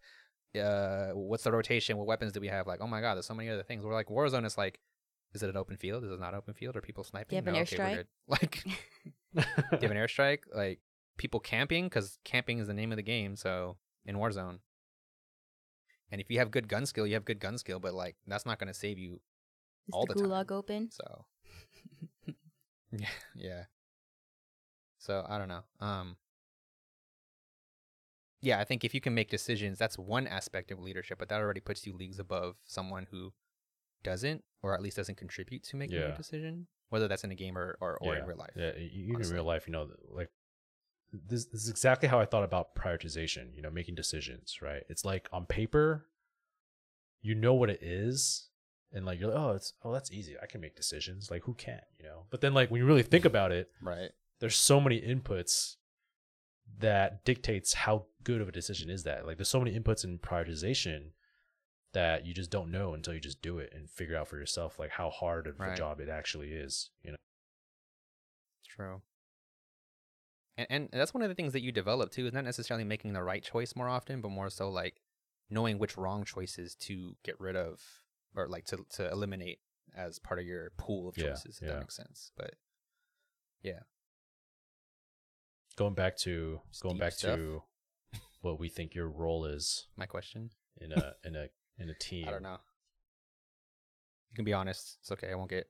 Uh what's the rotation? What weapons do we have? Like oh my god there's so many other things. We're like warzone is like is it an open field? Is it not open field? Are people sniping? You have an No, okay, airstrike? good. like do you have an airstrike? Like people camping? Because camping is the name of the game so in warzone and if you have good gun skill you have good gun skill but like that's not going to save you Is all the, the time. gulag open? so yeah yeah so i don't know um yeah i think if you can make decisions that's one aspect of leadership but that already puts you leagues above someone who doesn't or at least doesn't contribute to making Yeah. a decision whether that's in a game or or, or in real life Yeah, even honestly. in real life, you know, like this, this is exactly how I thought about prioritization. You know, making decisions. Right? It's like on paper, you know what it is, and like you're like, oh, it's oh, that's easy. I can make decisions. Like who can't? You know. But then like when you really think about it, right there's so many inputs that dictates how good of a decision is that. Like there's so many inputs in prioritization that you just don't know until you just do it and figure out for yourself like how hard of a job it actually is. You know. True. And, and that's one of the things that you develop too is not necessarily making the right choice more often, but more so like knowing which wrong choices to get rid of or like to to eliminate as part of your pool of Yeah, choices. If yeah. that makes sense. But yeah, going back to It's going back stuff. to what we think your role is my question. in a in a in a team. I don't know. You can be honest. It's okay. I won't get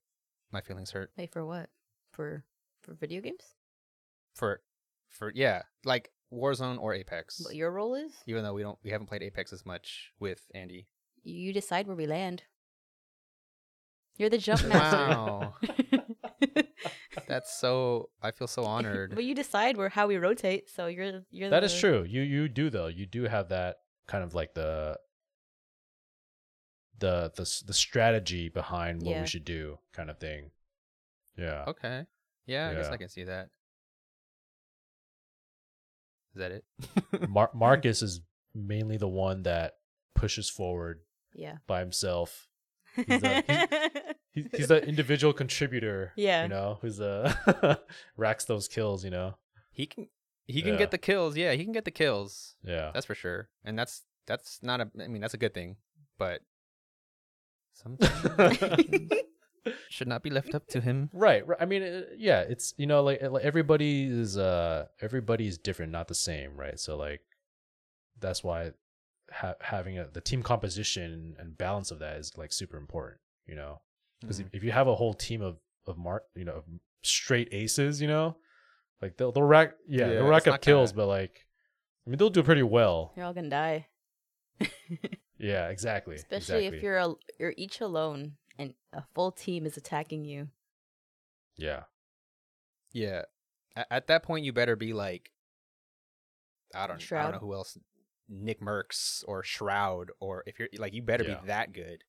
my feelings hurt. Wait, for what? For for video games? For for yeah, like Warzone or Apex. What your role is? Even though we don't we haven't played Apex as much with Andy. You decide where we land. You're the jump master. Wow. That's so. I feel so honored. but you decide where how we rotate, so you're you're That the, is true. You you do though. You do have that kind of like the the the the strategy behind what Yeah. we should do kind of thing. Yeah. Okay. Yeah, I guess I can see that. Is that it? Mar- Marcus is mainly the one that pushes forward Yeah. by himself. He's the- He's, he's the individual contributor. Yeah. You know, who's uh racks those kills. You know. he can. He can Yeah. get the kills. Yeah, he can get the kills. Yeah. That's for sure. And that's that's not a. I mean, that's a good thing. But sometimes should not be left up to him. Right, right. I mean, uh, yeah, it's you know like, like everybody is uh everybody is different, not the same, right? So like that's why ha- having a, the team composition and balance of that is like super important, you know. Because Mhm. if, if you have a whole team of of mark, you know, of straight aces, you know, like they'll they'll rack yeah, Yeah, they'll rack up kills, gonna- but like I mean they'll do pretty well. You're all gonna die. Yeah, exactly. Especially exactly. if you're a, you're each alone and a full team is attacking you. yeah. Yeah. At, at that point, you better be like, I don't, I don't know who else, NICKMERCS or Shroud, or if you're like, you better Yeah. be that good,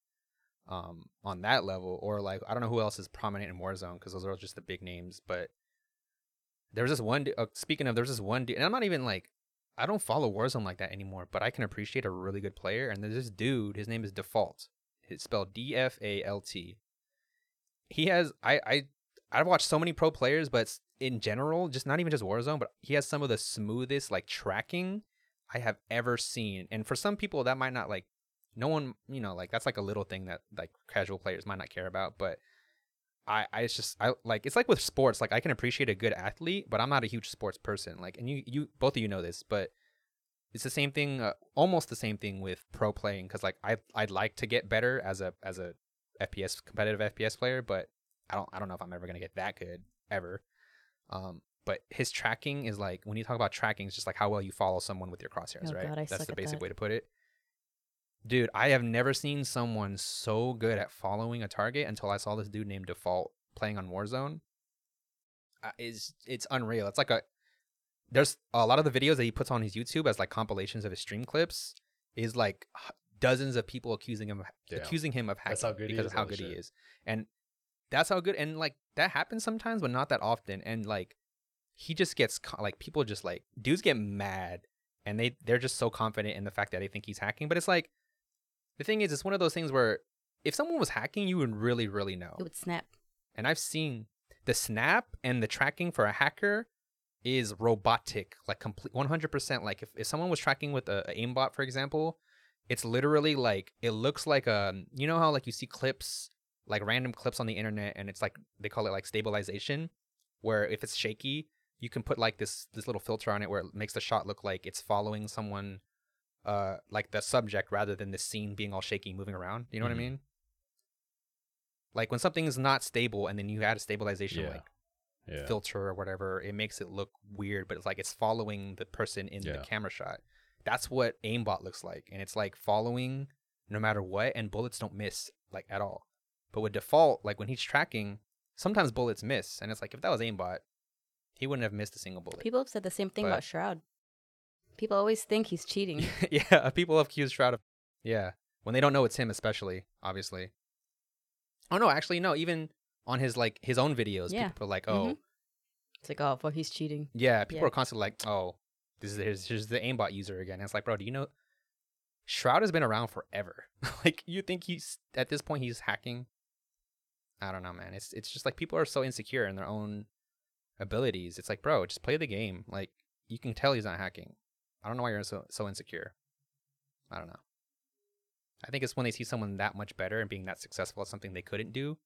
um, on that level, or like, I don't know who else is prominent in Warzone because those are just the big names. But there was this one. du- Uh, speaking of, there's this one dude, and I'm not even like, I don't follow Warzone like that anymore, but I can appreciate a really good player. And there's this dude. His name is Default. It's spelled D F A L T. He has I I I've watched so many pro players, but in general, just not even just Warzone, but he has some of the smoothest like tracking I have ever seen. And for some people, that might not like no one, you know, like that's like a little thing that like casual players might not care about, but I, I it's just I like it's like with sports. Like I can appreciate a good athlete, but I'm not a huge sports person. Like, and you, you both of you know this, but it's the same thing, uh, almost the same thing with pro playing. Because like I, I'd like to get better as a as a FPS competitive FPS player, but I don't I don't know if I'm ever gonna get that good ever. Um, but his tracking is like when you talk about tracking, it's just like how well you follow someone with your crosshairs, Oh right? God, That's the basic that. way to put it. Dude, I have never seen someone so good at following a target until I saw this dude named Default playing on Warzone. Uh, is it's unreal. It's like a there's a lot of the videos that he puts on his YouTube as like compilations of his stream clips is like dozens of people accusing him of, accusing him of hacking That's how good because of how good he is. And that's how good and like that happens sometimes but not that often and like he just gets like people just like dudes get mad and they they're just so confident in the fact that they think he's hacking but it's like the thing is it's one of those things where if someone was hacking you would really really know It would snap. and i've seen the snap and the tracking for a hacker is robotic like complete 100% like if, if someone was tracking with a, a aimbot for example it's literally like it looks like a you know how like you see clips like random clips on the internet and it's like they call it like stabilization where if it's shaky you can put like this this little filter on it where it makes the shot look like it's following someone uh like the subject rather than the scene being all shaky moving around you know Mhm. what i mean like when something is not stable and then you add a stabilization Yeah. like Yeah. filter or whatever it makes it look weird but it's like it's following the person in Yeah. the camera shot that's what aimbot looks like and it's like following no matter what and bullets don't miss like at all but with default like when he's tracking sometimes bullets miss and it's like if that was aimbot he wouldn't have missed a single bullet People have said the same thing But- about Shroud. People always think he's cheating. yeah people have accused shroud of yeah when they don't know it's him especially obviously oh no actually no even on his like his own videos Yeah. people are like oh Mhm. It's like, oh, well, he's cheating. Yeah, people Yeah. are constantly like, "Oh, this is here's, here's the aimbot user again." And it's like, bro, do you know Shroud has been around forever? like, you think he's at this point he's hacking? I don't know, man. It's it's just like people are so insecure in their own abilities. It's like, bro, just play the game. Like, you can tell he's not hacking. I don't know why you're so so insecure. I don't know. I think it's when they see someone that much better and being that successful at something they couldn't do,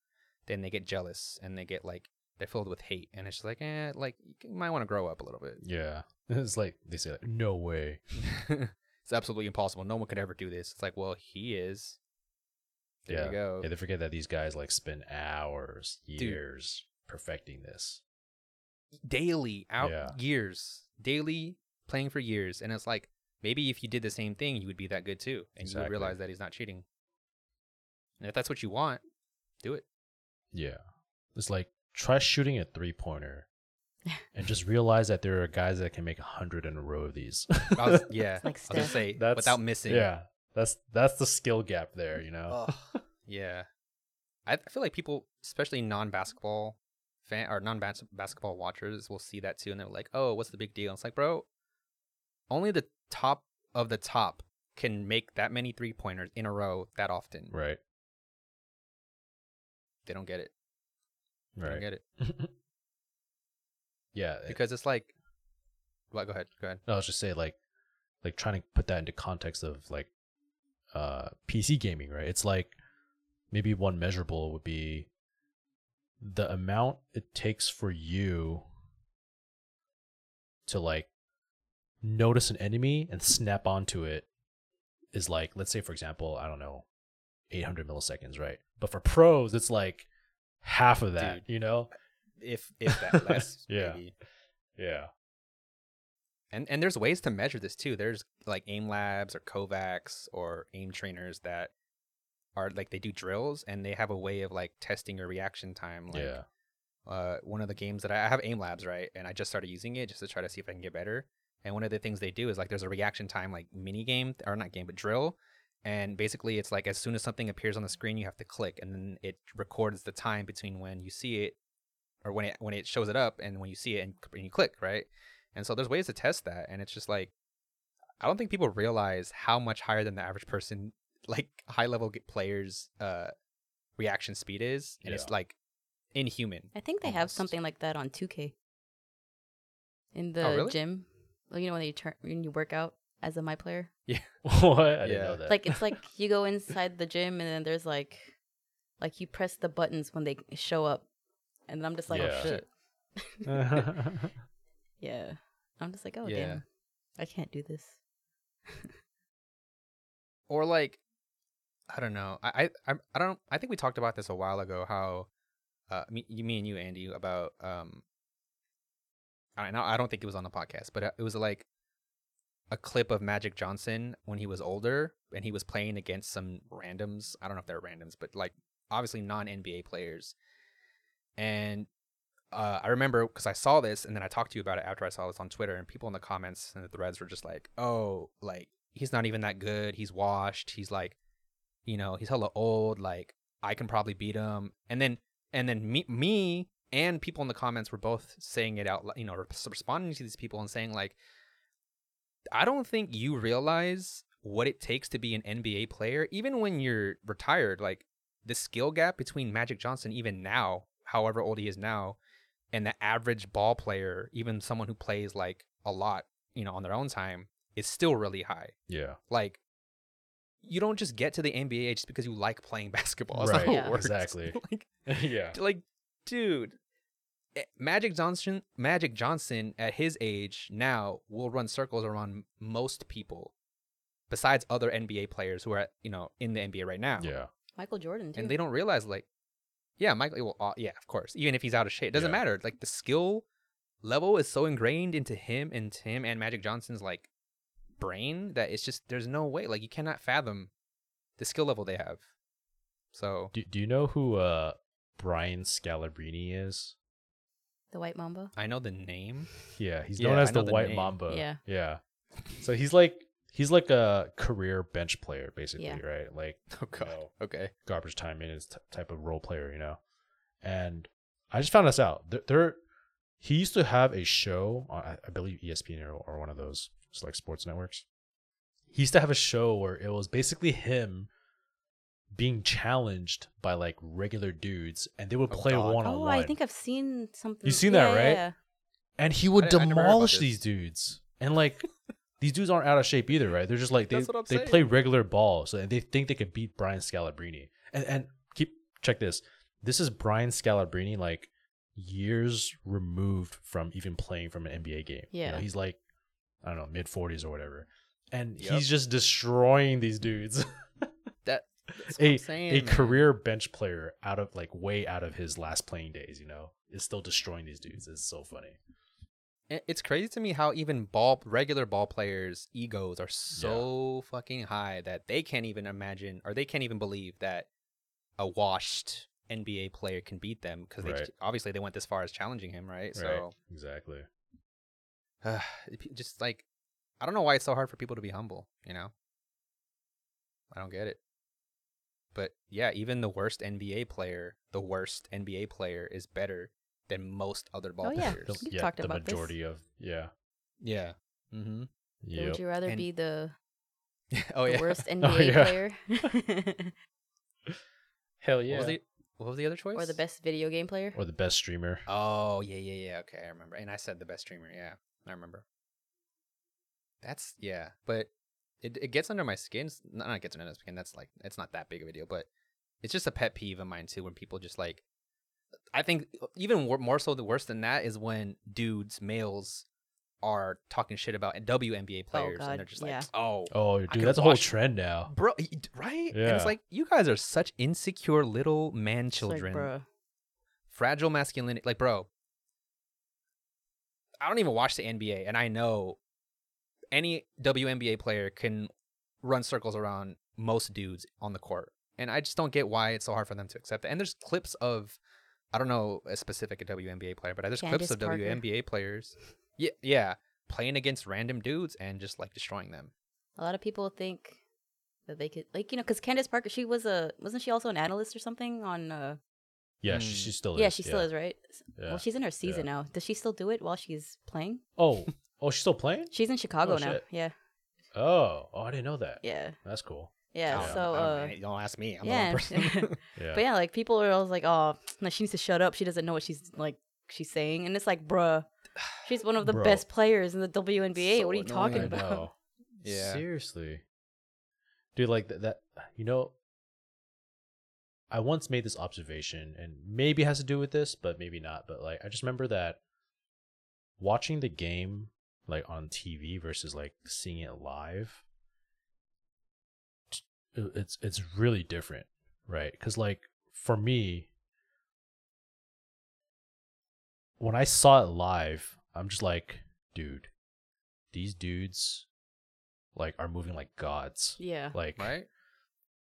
then they get jealous and they get like they're filled with hate, and it's like, eh, like you might want to grow up a little bit. Yeah. It's like they say, like, no way. it's absolutely impossible. No one could ever do this. It's like, well, he is. There yeah. you go. Yeah, they forget that these guys like spend hours, years perfecting this. Daily, out Yeah. years, daily playing for years, and it's like maybe if you did the same thing, you would be that good too, and you would Exactly. realize that he's not cheating. And if that's what you want, do it. Yeah. It's like try shooting a three pointer and just realize that there are guys that can make a hundred in a row of these. I was, yeah, like I was gonna say That's- without missing. yeah. That's that's the skill gap there, you know. Ugh. yeah, I, I feel like people, especially non-basketball fan or non-basketball watchers, will see that too, and they're like, "Oh, what's the big deal?" it's like, bro, only the top of the top can make that many three pointers in a row that often. Right. They don't get it. They don't Right. get it yeah. because it's like, well, go ahead, go ahead. No, I was just say like like trying to put that into context of like uh PC gaming, right? It's like maybe one measurable would be the amount it takes for you to like notice an enemy and snap onto it is like let's say for example, I don't know, 800 milliseconds, right? But for pros it's like half of that, Dude. you know? If if that less, Yeah. maybe. Yeah. And and there's ways to measure this too. There's like aim labs or KovaaK's or aim trainers that are like they do drills and they have a way of like testing your reaction time. Like yeah. uh one of the games that I, I have aim labs, right? And I just started using it just to try to see if I can get better. And one of the things they do is like there's a reaction time like mini game or not game but drill. And basically it's like as soon as something appears on the screen you have to click and then it records the time between when you see it or when it when it shows it up and when you see it and, and you click, right? And so there's ways to test that, and it's just like I don't think people realize how much higher than the average person, like high level players, uh, reaction speed is, and it's like inhuman. I think they have something like that on 2K. In the Oh, really? gym. Well, you know when you turn when you work out as a my player. Yeah. what? I didn't Yeah. know that. Like it's like you go inside the gym and then there's like, like you press the buttons when they show up, and then I'm just like, Yeah. oh shit, yeah. I'm just like, oh Yeah. damn, I can't do this. or like I don't know. I I I- I don't. I think we talked about this a while ago. How uh me, you, me and you, Andy, about um. I know I don't think it was on the podcast, but uh, it was like a clip of Magic Johnson when he was older and he was playing against some randoms. I don't know if they're randoms, but like obviously non NBA players. And uh, I remember because I saw this and then I talked to you about it after I saw this on Twitter, and people in the comments and the threads were just like, "Oh, like he's not even that good. He's washed. He's like, you know, he's hella old. Like I can probably beat him." And then and then me me and people in the comments were both saying it out, you know, responding to these people and saying like, I don't think you realize what it takes to be an NBA player, even when you're retired. Like the skill gap between Magic Johnson, even now, however old he is now, and the average ball player, even someone who plays like a lot, you know, on their own time, is still really high. yeah. Like, you don't just get to the NBA just because you like playing basketball. That's Right, not how Yeah. works. exactly. like, yeah. like, dude, Magic Johnson, Magic Johnson at his age now will run circles around most people, besides other NBA players who are you know in the NBA right now. Yeah. Michael Jordan too. and they don't realize like, yeah, Michael. Well, uh, yeah, of course. Even if he's out of shape, it doesn't Yeah. matter. Like the skill level is so ingrained into him, and him and Magic Johnson's like brain that it's just there's no way. Like you cannot fathom the skill level they have. So Do, do you know who uh Brian Scalabrine is? The White Mamba. I know the name. Yeah, he's Yeah, known as the the White name. Mamba. Yeah. Yeah. So he's like he's like a career bench player basically, Yeah. right? Like Oh you know, Okay. garbage time minutes t- type of role player, you know. And I just found this out. There, there he used to have a show on, I- I believe ESPN or, or one of those just like sports networks. He used to have a show where it was basically him being challenged by like regular dudes and they would Oh, play God. one on Oh, one. I think I've seen something. You've seen that, right? yeah, and he would I didn't- I never heard about demolish this. these dudes. And like these dudes aren't out of shape either, right? They're just like they That's what I'm they saying. play regular ball, so they think they could beat Brian Scalabrine. And and keep check this. This is Brian Scalabrine, like years removed from even playing from an NBA game. You know, Yeah. he's like I don't know mid forties or whatever, and Yep. he's just destroying these dudes. That that's what a I'm saying, a man. career bench player out of like way out of his last playing days, you know, is still destroying these dudes. It's so funny. It's crazy to me how even ball regular ball players' egos are so fucking high that they can't even imagine or they can't even believe that a washed NBA player can beat them because Right. obviously they went this far as challenging him, right? Right. So Exactly. uh, just like I don't know why it's so hard for people to be humble, you know? I don't get it. But yeah, even the worst NBA player, the worst NBA player is better than most other ball Oh, yeah. players. The, We've yeah, talked the about this. majority of yeah. Yeah. Mm-hmm. Yep. Would you rather And- be the, oh the yeah. worst NBA yeah. player Hell What was the what was the other choice? or the best video game player? Or the best streamer. Oh yeah, yeah, yeah. Okay, I remember. And I said the best streamer. Yeah, I remember. That's yeah, but it it gets under my skin. It's- Not, not gets under my skin. That's like it's not that big of a deal, but it's just a pet peeve of mine too. When people just like, I think uh, even more so the worse than that is when dudes, males, are talking shit about WNBA oh, players, God, and they're just like, yeah. oh, Oh, dude, that's a whole watch- trend now. bro, y- d- right? And Yeah. it's like you guys are such insecure little man It's like, children bruh. fragile masculinity. Like, bro, I don't even watch the NBA, and I know any WNBA player can run circles around most dudes on the court, and I just don't get why it's so hard for them to accept it. And there's clips of, I don't know a specific WNBA player, but there's clips of Parker. WNBA players, yeah, yeah, playing against random dudes and just like destroying them. A lot of people think that they could, like, you know, because Candace Parker, she was a, wasn't she also an analyst or something on, uh, Yeah, she, Mm. she still is. yeah, she still is, right? Yeah. Well, she's in her season now. Does she still do it while she's playing? Oh, oh, she's still playing? She's in Chicago Oh, now. shit. Yeah, Oh, oh, I didn't know that. yeah, That's cool. yeah. I don't- So, I don't, uh, don't ask me. I'm yeah. the one person. Yeah. But yeah, like people are always like, "Oh, no, she needs to shut up. She doesn't know what she's like she's saying." And it's like, "Bruh, she's one of the Bro. best players in the WNBA. So what are you talking. I about?" know. Yeah. Seriously. Dude, like that, that you know I once made this observation and maybe it has to do with this, but maybe not. But like I just remember that watching the game like on TV versus like seeing it live it's it's really different, right? Cuz like for me when I saw it live, I'm just like, dude, these dudes like are moving like gods. Yeah. Like Right?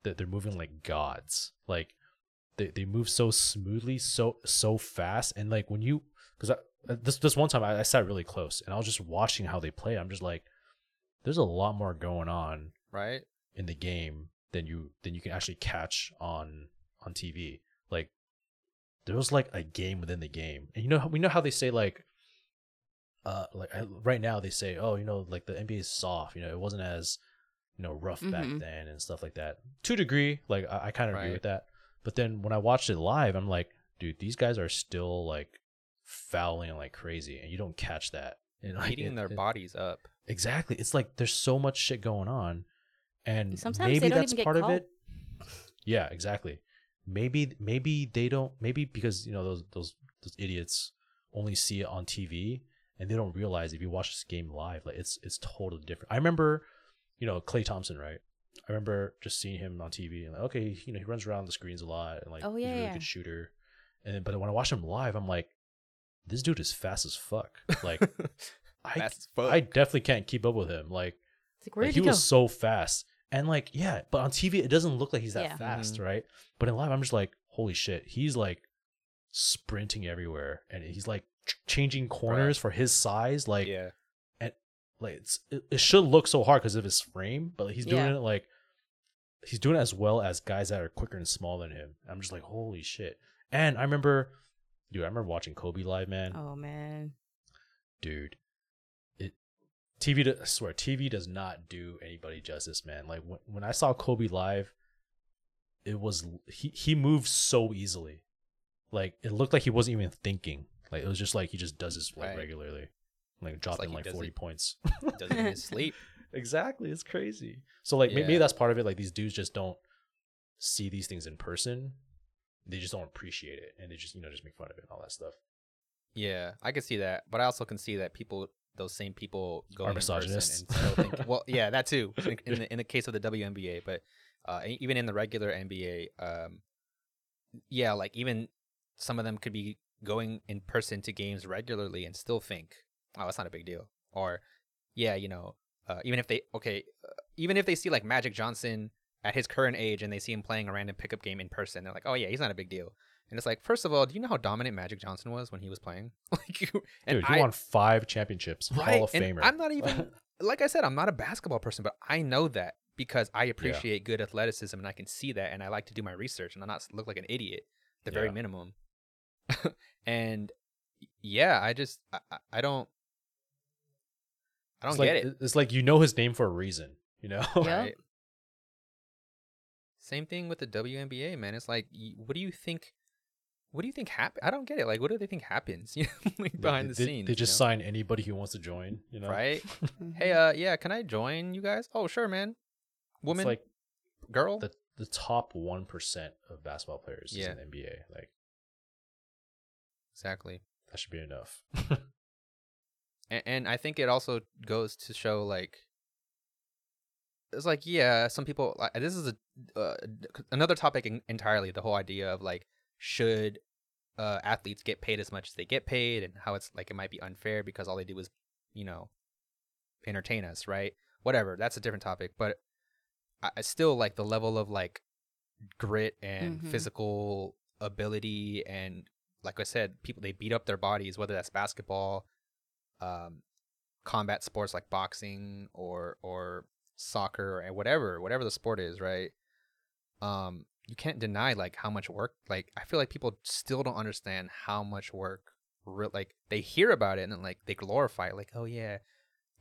that they're moving like gods. Like they, they move so smoothly, so so fast, and like when you because this this one time I, I sat really close and I was just watching how they play. I'm just like, there's a lot more going on Right? in the game than you than you can actually catch on on TV. Like there was like a game within the game, and you know we know how they say like. Uh, like I- right now they say, oh, you know, like the NBA is soft. You know, it wasn't as, you know, rough back Mhm. then and stuff like that. To a degree, like I, I kind of agree with that. But then when I watched it live, I'm like, dude, these guys are still like fouling like crazy, and you don't catch that. And, like, Beating it- their it- bodies up. Exactly. It's like there's so much shit going on, and Sometimes they maybe don't that's even get part of it. Yeah, exactly. Maybe maybe they don't. Maybe because you know those those those idiots only see it on TV and they don't realize if you watch this game live, like it's it's totally different. I remember, you know, Klay Thompson, right? I remember just seeing him on TV and like, okay, you know, he runs around the screens a lot and like Oh, he's a yeah, really yeah. good shooter. And then, but when I watch him live, I'm like, this dude is fast as fuck. Like I Fast as fuck. I definitely can't keep up with him. Like, like, where like, did he he go? was so fast. And like, yeah, but on TV it doesn't look like he's that Yeah. fast, Mhm. right? But in live, I'm just like, holy shit, he's like sprinting everywhere, and he's like ch- changing corners for his size. Like, yeah. and like it's it, it should look so hard because of his frame, but he's doing Yeah. it like he's doing it as well as guys that are quicker and smaller than him. I'm just like, holy shit. And I remember, dude, I remember watching Kobe live, man. Oh man. dude it tv do- i swear tv does not do anybody justice man. Like when, when i saw kobe live it was he he moved so easily. Like it looked like he wasn't even thinking. Like it was just like he just does this like Right. regularly. Like dropping like like 40 it- points. Doesn't even sleep. exactly it's crazy. So like may- maybe that's part of it like these dudes just don't see these things in person they just don't appreciate it and they just you know just make fun of it and all that stuff Yeah, I can see that, but I also can see that people, those same people, go Are misogynists. and still think. Well, yeah, that too. In, in the in the case of the WNBA, but uh, even in the regular NBA, um, yeah, like even some of them could be going in person to games regularly and still think, oh, that's not a big deal. Or, yeah, you know, uh, even if they okay, uh, even if they see like Magic Johnson at his current age and they see him playing a random pickup game in person, they're like, oh yeah, he's not a big deal. And it's like, first of all, do you know how dominant Magic Johnson was when he was playing? like, you, and dude he I, won five championships right, hall of and famer I'm not even like I said, I'm not a basketball person, but I know that because I appreciate good athleticism and I can see that, and I like to do my research and I not look like an idiot, at the very Yeah. minimum. and yeah, I just I, I- I don't I don't it's like, get it. It's like you know his name for a reason, you know? Yeah. Right? Same thing with the WNBA, man. It's like, what do you think? What do you think happen? I don't get it. Like, what do they think happens? You know, like behind they, the they- scenes. They you just know? sign anybody who wants to join, you know? right? Hey, uh, yeah, can I join you guys? Oh, sure, man. Woman, It's like girl. the the top one percent of basketball players Yeah. is in the NBA. Like exactly. that should be enough. and, and I think it also goes to show like it's like yeah, some people like this is a uh, another topic en- entirely. The whole idea of like should uh, athletes get paid as much as they get paid, and how it's like it might be unfair because all they do is you know entertain us, right? Whatever. That's a different topic, but I, I still like the level of like grit and Mhm. physical ability and like I said, people they beat up their bodies, whether that's basketball, um, combat sports like boxing or or soccer or whatever, whatever the sport is, right? Um, you can't deny like how much work. Like I feel like people still don't understand how much work. Real like they hear about it and then like they glorify it, like oh yeah,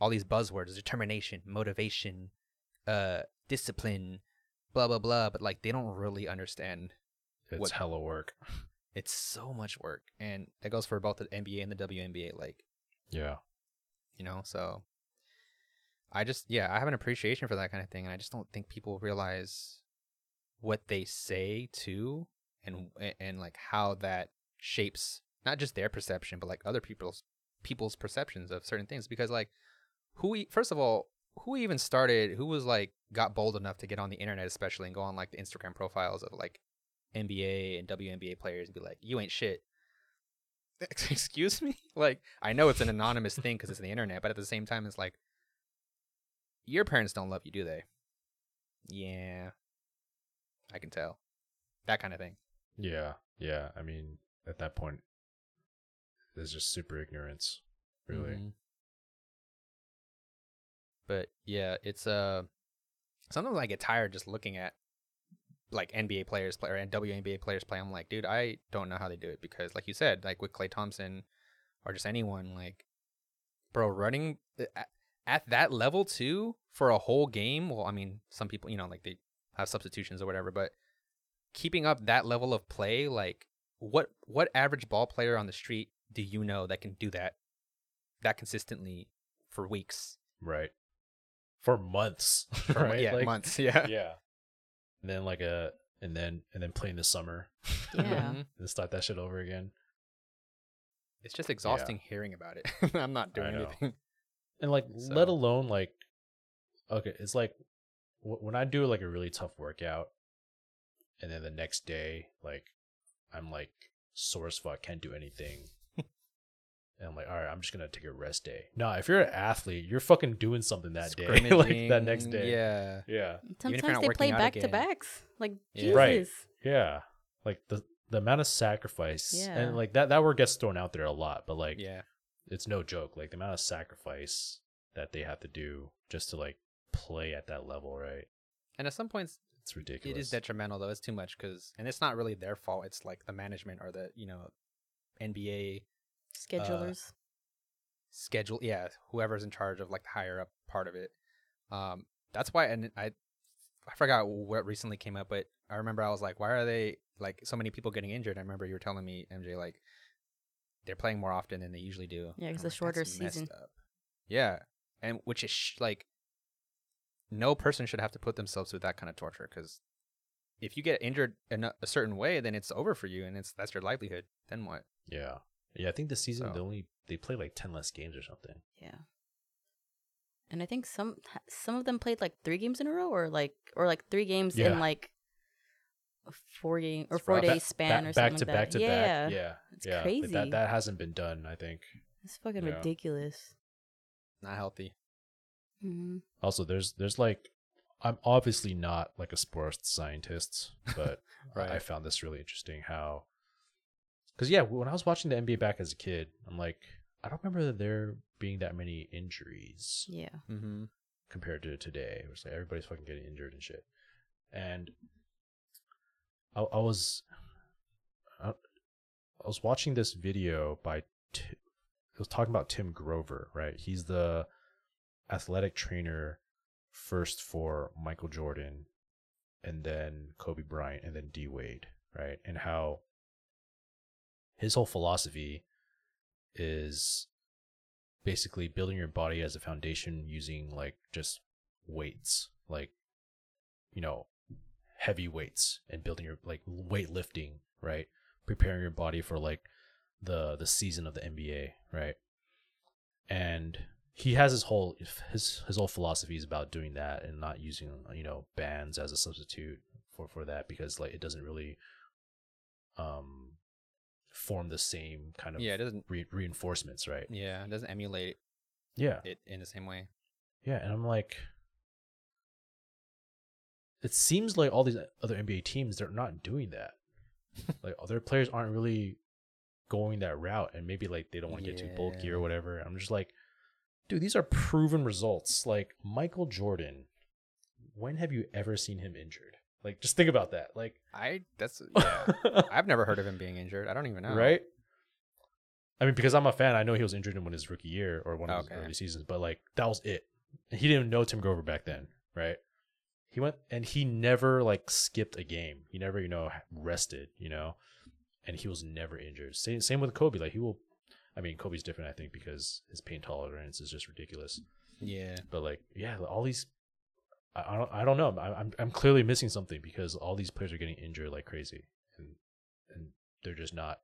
all these buzzwords: determination, motivation, uh, discipline, blah blah blah. But like they don't really understand It's What- hella work. it's so much work and that goes for both the nba and the WNBA like Yeah. you know so I just yeah, I have an appreciation for that kind of thing, and I just don't think people realize what they say too, and and like how that shapes not just their perception, but like other people's people's perceptions of certain things. Because like, who first of all, who even started? Who was like got bold enough to get on the internet, especially and go on like the Instagram profiles of like NBA and WNBA players and be like, "You ain't shit." Excuse me. Like, I know it's an anonymous thing because it's the internet, but at the same time, it's like, your parents don't love you, do they? Yeah, I can tell. That kind of thing. Yeah, yeah. I mean, at that point, there's just super ignorance, really. Mhm. But yeah, it's uh sometimes I get tired just looking at like NBA players play or WNBA players play. I'm like, dude, I don't know how they do it because, like you said, like with Klay Thompson or just anyone, like, bro, running th- at, at that level too for a whole game. Well, I mean, some people, you know, like they have substitutions or whatever, but keeping up that level of play, like, what what average ball player on the street do you know that can do that that consistently for weeks? Right. For months. For, right? Yeah, Like, months. Yeah. Yeah. And then like a and then and then play in the summer. Yeah. And start that shit over again. It's just exhausting hearing about it. I'm not doing anything. And like So- let alone like okay, it's like wh- when I do like a really tough workout and then the next day like I'm like sore as fuck, can't do anything. and I'm like, all right, I'm just gonna take a rest day. No, if you're an athlete, you're fucking doing something that day, like that next day. Yeah. yeah, Sometimes they play back to backs. Like Yeah. Jesus. Right. yeah. Like the the amount of sacrifice Yeah. and like that that word gets thrown out there a lot, but like Yeah. It's no joke. Like the amount of sacrifice that they have to do just to like play at that level, right? And at some points, It's ridiculous. it is detrimental though. It's too much because, and it's not really their fault. It's like the management or the you know, NBA Schedulers. schedule. Yeah, whoever's in charge of like the higher up part of it. Um, that's why, and I, I forgot what recently came up, but I remember I was like, why are they like so many people getting injured? I remember you were telling me, MJ, like they're playing more often than they usually do. Yeah, because the like, shorter season." up." Yeah, and which is sh- like, no person should have to put themselves through that kind of torture because if you get injured in a, a certain way, then it's over for you, and it's that's your livelihood. Then what? yeah. Yeah, I think this season they only they play like ten less games or something. yeah. And I think some some of them played like three games in a row, or like or like three games Yeah. in like a four game or four rough. day span ba- or back something to like back that. to yeah. back. Yeah, It's yeah. crazy. That that hasn't been done. I think. It's fucking Yeah. ridiculous. Not healthy. hmm Also, there's there's like, I'm obviously not like a sports scientist, but I- I found this really interesting. How, because yeah, when I was watching the NBA back as a kid, I'm like, I don't remember there being that many injuries. Yeah. Mm-hmm. compared to today. It was like everybody's fucking getting injured and shit. And I, I was I, I was watching this video by Ti- it was talking about Tim Grover, right? He's the athletic trainer first for Michael Jordan and then Kobe Bryant and then D Wade, right? And how his whole philosophy is basically building your body as a foundation using like just weights like you know heavy weights and building your like weightlifting right preparing your body for like the the season of the NBA right and he has his whole his his whole philosophy is about doing that and not using you know bands as a substitute for for that because like it doesn't really um form the same kind of Yeah, it doesn't. re- reinforcements right Yeah, it doesn't emulate yeah it in the same way. yeah, and I'm like, it seems like all these other NBA teams they're not doing that. like other players aren't really going that route, and maybe like they don't want to get too bulky or whatever. I'm just like, dude, these are proven results. Like Michael Jordan, when have you ever seen him injured? Like, just think about that. Like, I that's yeah. I've never heard of him being injured. I don't even know. right? I mean, because I'm a fan, I know he was injured in one of his rookie year or one of Okay. his early seasons, but like that was it. He didn't know Tim Grover back then, right? He went and he never like skipped a game. He never, you know, rested, you know, and he was never injured. Same same with Kobe. Like he will, I mean, Kobe's different, I think, because his pain tolerance is just ridiculous. Yeah. But like, yeah, all these, I, I don't, I don't know. I, I'm, I'm clearly missing something because all these players are getting injured like crazy, and and they're just not.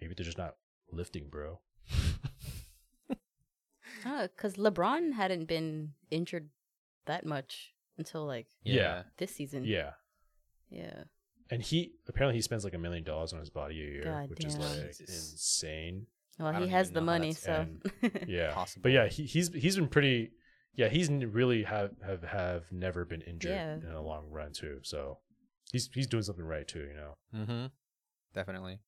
Maybe they're just not lifting, bro. Oh, because LeBron hadn't been injured that much until like Yeah. this season. Yeah, Yeah. and he apparently he spends like a million dollars on his body a year, God which is like Jesus. insane. Well, he has the money, so Yeah, Possible. but yeah, he, he's he's been pretty. Yeah, he's really have have have never been injured Yeah. in a long run too. So he's he's doing something right too, you know. Mm-hmm. Definitely.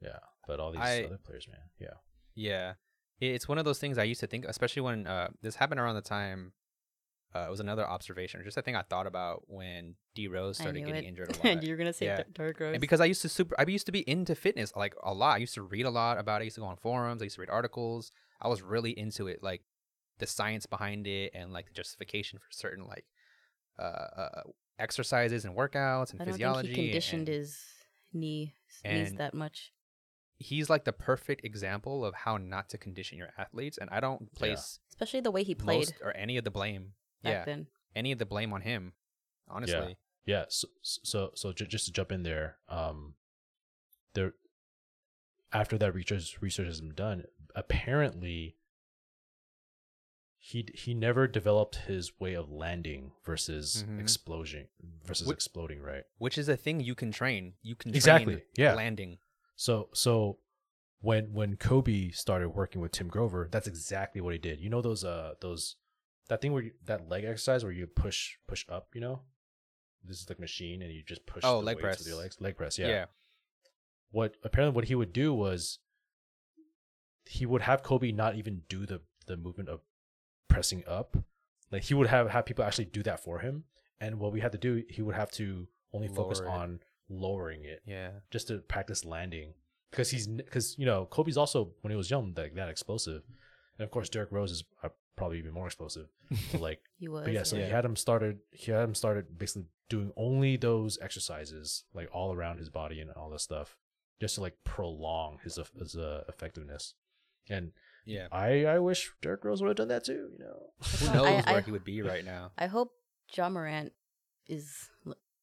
Yeah, but all these I- other players, man. Yeah, Yeah. It's one of those things I used to think, especially when uh, this happened around the time. Uh, it was another observation, or just a thing I thought about when D Rose started getting it. injured a lot. and you're gonna say Yeah. Dark Rose. And because I used to super, I used to be into fitness like a lot. I used to read a lot about it. I used to go on forums. I used to read articles. I was really into it, like the science behind it and like the justification for certain like uh, uh exercises and workouts and I don't physiology. think he conditioned and his knee knees that much. He's like the perfect example of how not to condition your athletes, and I don't place Especially the way he played or any of the blame. Back yeah, then. any of the blame on him. Honestly, yeah. yeah. So so so ju- just to jump in there, um, there after that research research has been done, apparently he he never developed his way of landing versus Mhm. explosion versus Wh- exploding, right? which is a thing you can train. You can Exactly, yeah. landing. So so when when Kobe started working with Tim Grover, that's exactly what he did. You know those uh those that thing where you, that leg exercise where you push push up, you know? This is like machine and you just push Oh, the leg press. with your legs. Leg press, Yeah. yeah. What apparently what he would do was he would have Kobe not even do the the movement of pressing up. Like he would have have people actually do that for him. And what we had to do, he would have to only focus it. on lowering it yeah. just to practice landing because he's because you know Kobe's also when he was young like that explosive, and of course Derrick Rose is uh, probably even more explosive. So like, He was. but yeah, so yeah. he had him started he had him started basically doing only those exercises like all around his body and all this stuff just to like prolong his his uh, effectiveness. And Yeah. I I wish Derrick Rose would have done that too. You know, Who I- knows I- where he would be right now? I hope Ja Morant is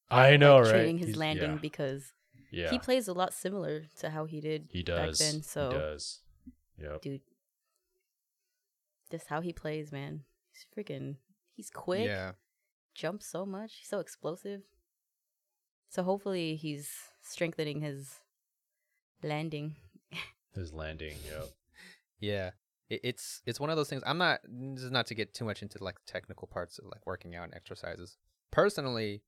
I know like, right training his He's- landing yeah, because yeah. he plays a lot similar to how he did He does. back then. So he does. Yep. dude, just how he plays, man. He's freaking. He's quick. Yeah. Jumps so much. He's so explosive. So hopefully he's strengthening his landing. His landing. Yep. Yeah. It, it's it's one of those things. I'm not this is not to get too much into like technical parts of like working out and exercises. Personally,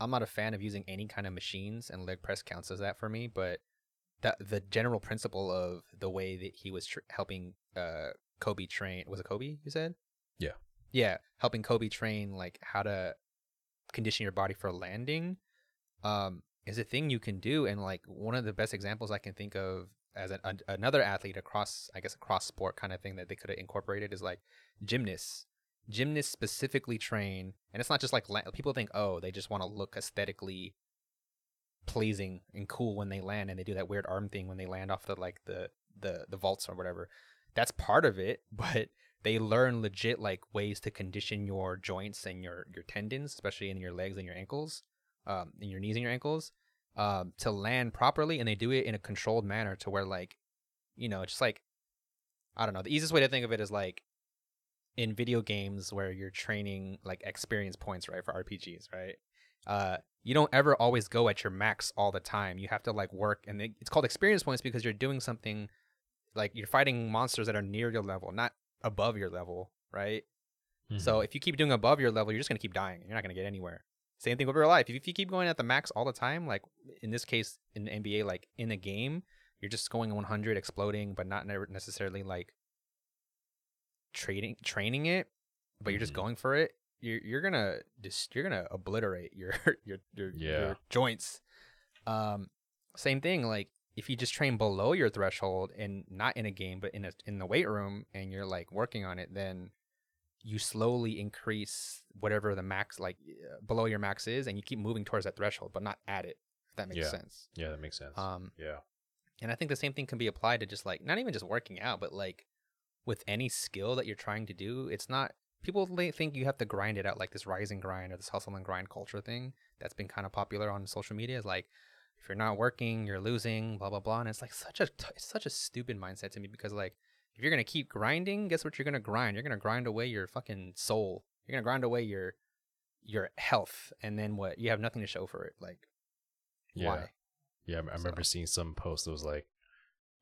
I'm not a fan of using any kind of machines, and leg press counts as that for me. But that the general principle of the way that he was tr- helping uh Kobe train was it Kobe you said? Yeah. Yeah, helping Kobe train like how to condition your body for landing um is a thing you can do and like one of the best examples I can think of as an, an, another athlete across I guess a cross sport kind of thing that they could have incorporated is like gymnasts. Gymnasts specifically train and it's not just like la- people think oh they just want to look aesthetically pleasing and cool when they land and they do that weird arm thing when they land off the like the the the vaults or whatever. That's part of it, but they learn legit like ways to condition your joints and your your tendons, especially in your legs and your ankles, um, in your knees and your ankles, um, to land properly, and they do it in a controlled manner to where like, you know, just like, I don't know. The easiest way to think of it is like, in video games where you're training like experience points, right, for RPGs, right? Uh, you don't ever always go at your max all the time. You have to like work, and it's called experience points because you're doing something like you're fighting monsters that are near your level, not above your level, right? So if you keep doing above your level, you're just gonna keep dying. You're not gonna get anywhere. Same thing with real life. If you keep going at the max all the time, like in this case in the NBA, like in a game, you're just going 100, exploding, but not necessarily like trading training it, but you're just Mhm. going for it. You're you're gonna just you're gonna obliterate your your your, Yeah. your joints. Um, same thing. Like if you just train below your threshold and not in a game, but in a in the weight room, and you're like working on it, then you slowly increase whatever the max like uh, below your max is and you keep moving towards that threshold but not at it if that makes Yeah. sense yeah, that makes sense. um yeah. and i think the same thing can be applied to just like not even just working out but like with any skill that you're trying to do it's not people think you have to grind it out like this rising grind or this hustle and grind culture thing that's been kind of popular on social media is like if you're not working you're losing blah blah blah and it's like such a t- it's such a stupid mindset to me because like if you're gonna keep grinding guess what you're gonna grind you're gonna grind away your fucking soul you're gonna grind away your your health and then what you have nothing to show for it like Yeah. why Yeah, I remember So- seeing some post that was like,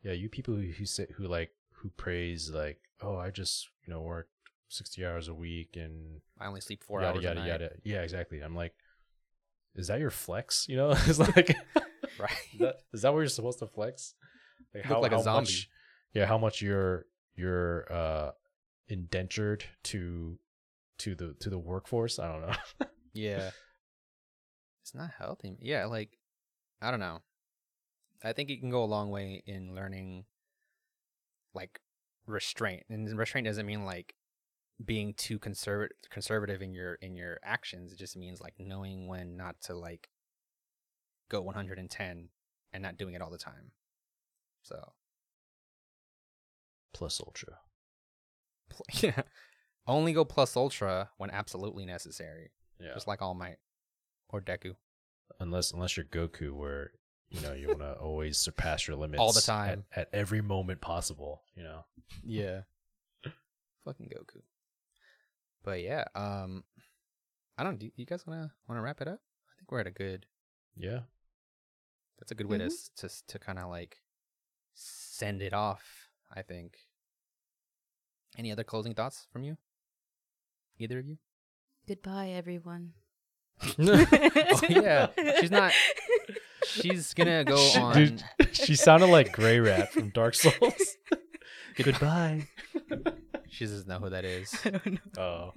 "Yeah, you people who who say who like who praise like, oh, I just you know work sixty hours a week and i only sleep four yada hours yada a night. yada." Yeah, exactly. I'm like, is that your flex? You know, it's like, right is that, is that where you're supposed to flex? Like You look like a zombie. Much, yeah, how much you're you're uh indentured to to the to the workforce? I don't know. Yeah. It's not healthy. Yeah, like I don't know. I think it can go a long way in learning like restraint. And restraint doesn't mean like being too conservative conservative in your in your actions. It just means like knowing when not to like go 110 and not doing it all the time. So, Plus ultra. pl- yeah. Only go plus ultra when absolutely necessary, Yeah. just like All Might or Deku. unless unless you're Goku, where you know you want to always surpass your limits All the at- time. at, every moment possible. You know, Yeah. Fucking Goku. But yeah, um I don't do you guys wanna wanna wrap it up? I think we're at a good yeah. That's a good way to mm-hmm. s to s- to kinda like send it off, I think. Any other closing thoughts from you? Either of you? Goodbye, everyone. Oh, yeah. She's not- She's gonna go She- on dude, she sounded like Greirat from Dark Souls. Goodbye. she doesn't know who that is. I don't know. Oh,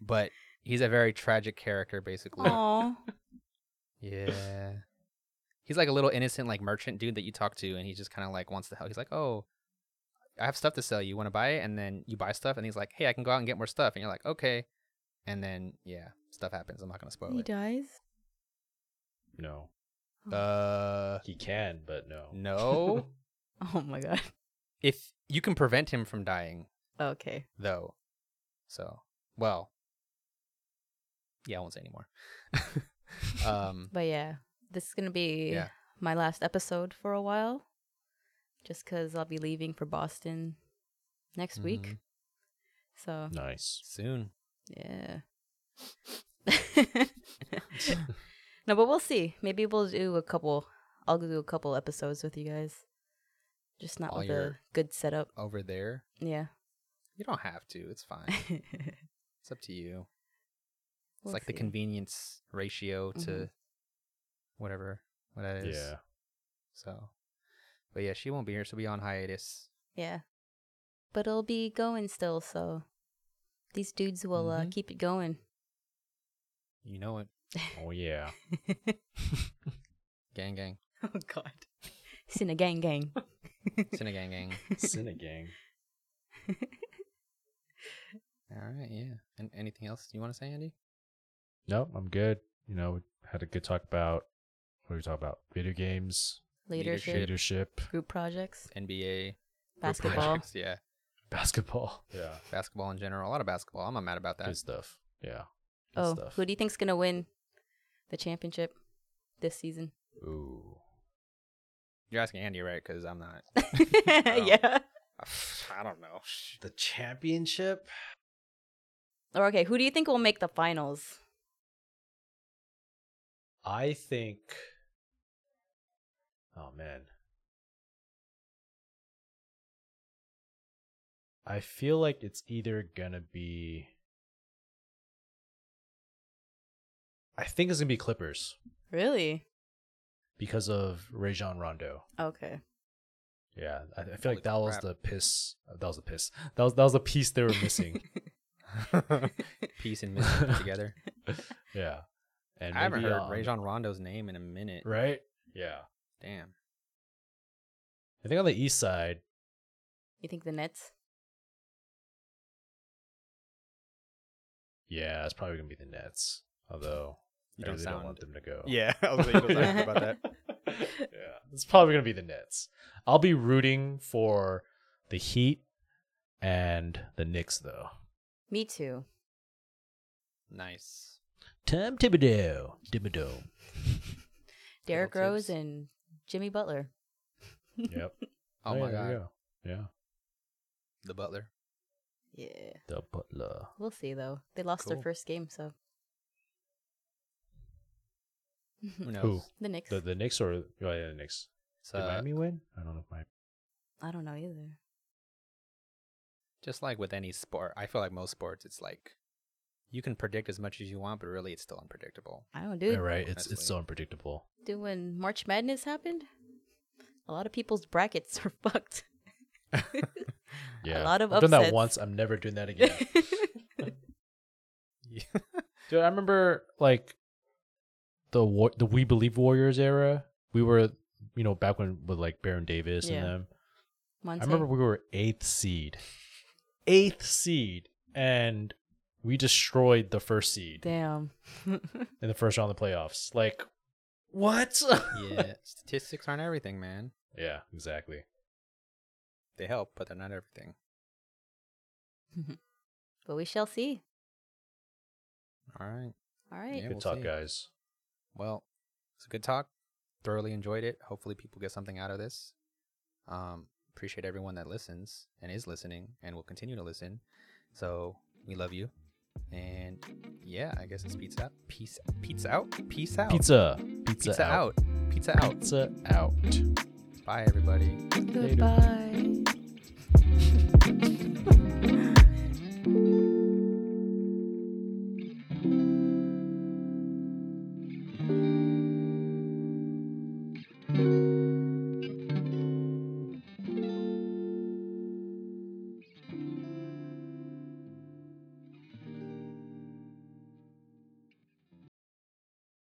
But he's a very tragic character basically. Aw. Yeah. He's like a little innocent like merchant dude that you talk to and he just kind of like wants to help. He's like, "Oh, I have stuff to sell. You want to buy it?" And then you buy stuff and he's like, "Hey, I can go out and get more stuff." And you're like, "Okay." And then yeah, stuff happens. I'm not going to spoil it. He it. dies. no. Uh He can, but no. no. Oh my god. if you can prevent him from dying Okay. though. So, well, yeah, I won't say anymore. um But yeah, this is gonna be Yeah. my last episode for a while, just because I'll be leaving for Boston next week. Mhm. So Nice. soon. yeah. no, but we'll see. Maybe we'll do a couple. I'll do a couple episodes with you guys. Just not While with a good setup. Over there. Yeah. You don't have to. It's fine. It's up to you. It's We'll like the convenience ratio to Mhm. Whatever what that is. Yeah. So, but yeah, she won't be here. She'll be on hiatus. Yeah. But it'll be going still, so these dudes will uh, Mhm. keep it going. You know it. Oh yeah. Gang, gang, oh god. Cine gang gang. Cine gang, gang. Cinegang. All right, yeah. And anything else you want to say, Andy? No, I'm good. You know, we had a good talk about what are we talking about? Video games, Leadership, leadership, group projects, NBA, basketball. projects, yeah, basketball. Yeah. basketball in general. A lot of basketball. I'm not mad about that. Good stuff. Yeah. Good Oh, stuff. who do you think's gonna win the championship this season? Ooh. You're asking Andy, right? Because I'm not. yeah. I don't know. The championship? Or okay, who do you think will make the finals? I think. Oh man. I feel like it's either gonna be. I think it's gonna be Clippers Really? because of Rajon Rondo. Okay. Yeah, I, I feel Holy like that was crap. the piss. That was the piss. That was that was the piece they were missing. Peace and missing put together. yeah, and I haven't maybe, heard um, Rajon Rondo's name in a minute. Right? Yeah, Damn. I think on the east side, You think the Nets? yeah, it's probably gonna be the Nets. Although You I don't really sound. don't want them to go. Yeah, I was like, you don't sound happy about that. yeah, it's probably gonna be the Nets. I'll be rooting for the Heat and the Knicks though. Me too. Nice. Tom Thibodeau. Thibodeau. Derrick Little Rose and Jimmy Butler. Yep. Oh, yeah, my there god. go. Yeah. The Butler. Yeah. The Butler. We'll see though. They lost Cool. their first game, so Who knows? Who? the Knicks. The the Knicks or oh, yeah, the Knicks. So, Did uh, Miami win? I don't know if Miami. I don't know either. just like with any sport, I feel like most sports, it's like you can predict as much as you want, but really it's still unpredictable. I don't do it. right. It's it's honestly. so unpredictable. Dude, when March Madness happened, a lot of people's brackets are fucked. Yeah. a lot of I've done that once. I'm never doing that again. Dude, I remember like the war- the We Believe Warriors era. We were, you know, back when with like Baron Davis Yeah. and them. Monta. I remember we were eighth seed, eighth seed, and we destroyed the first seed Damn. in the first round of the playoffs. Like, what? yeah, statistics aren't everything, man. yeah, exactly. They help, but they're not everything. but we shall see. All right. All right. Yeah, Good we'll talk, see. guys. Well, it's a good talk. Thoroughly enjoyed it. Hopefully, people get something out of this. Um, appreciate everyone that listens and is listening and will continue to listen. So we love you. And yeah, I guess it's pizza. out. Peace. Pizza out. Peace out. Pizza, pizza, Pizza out. out. Pizza out. Pizza out. Bye, everybody. Goodbye.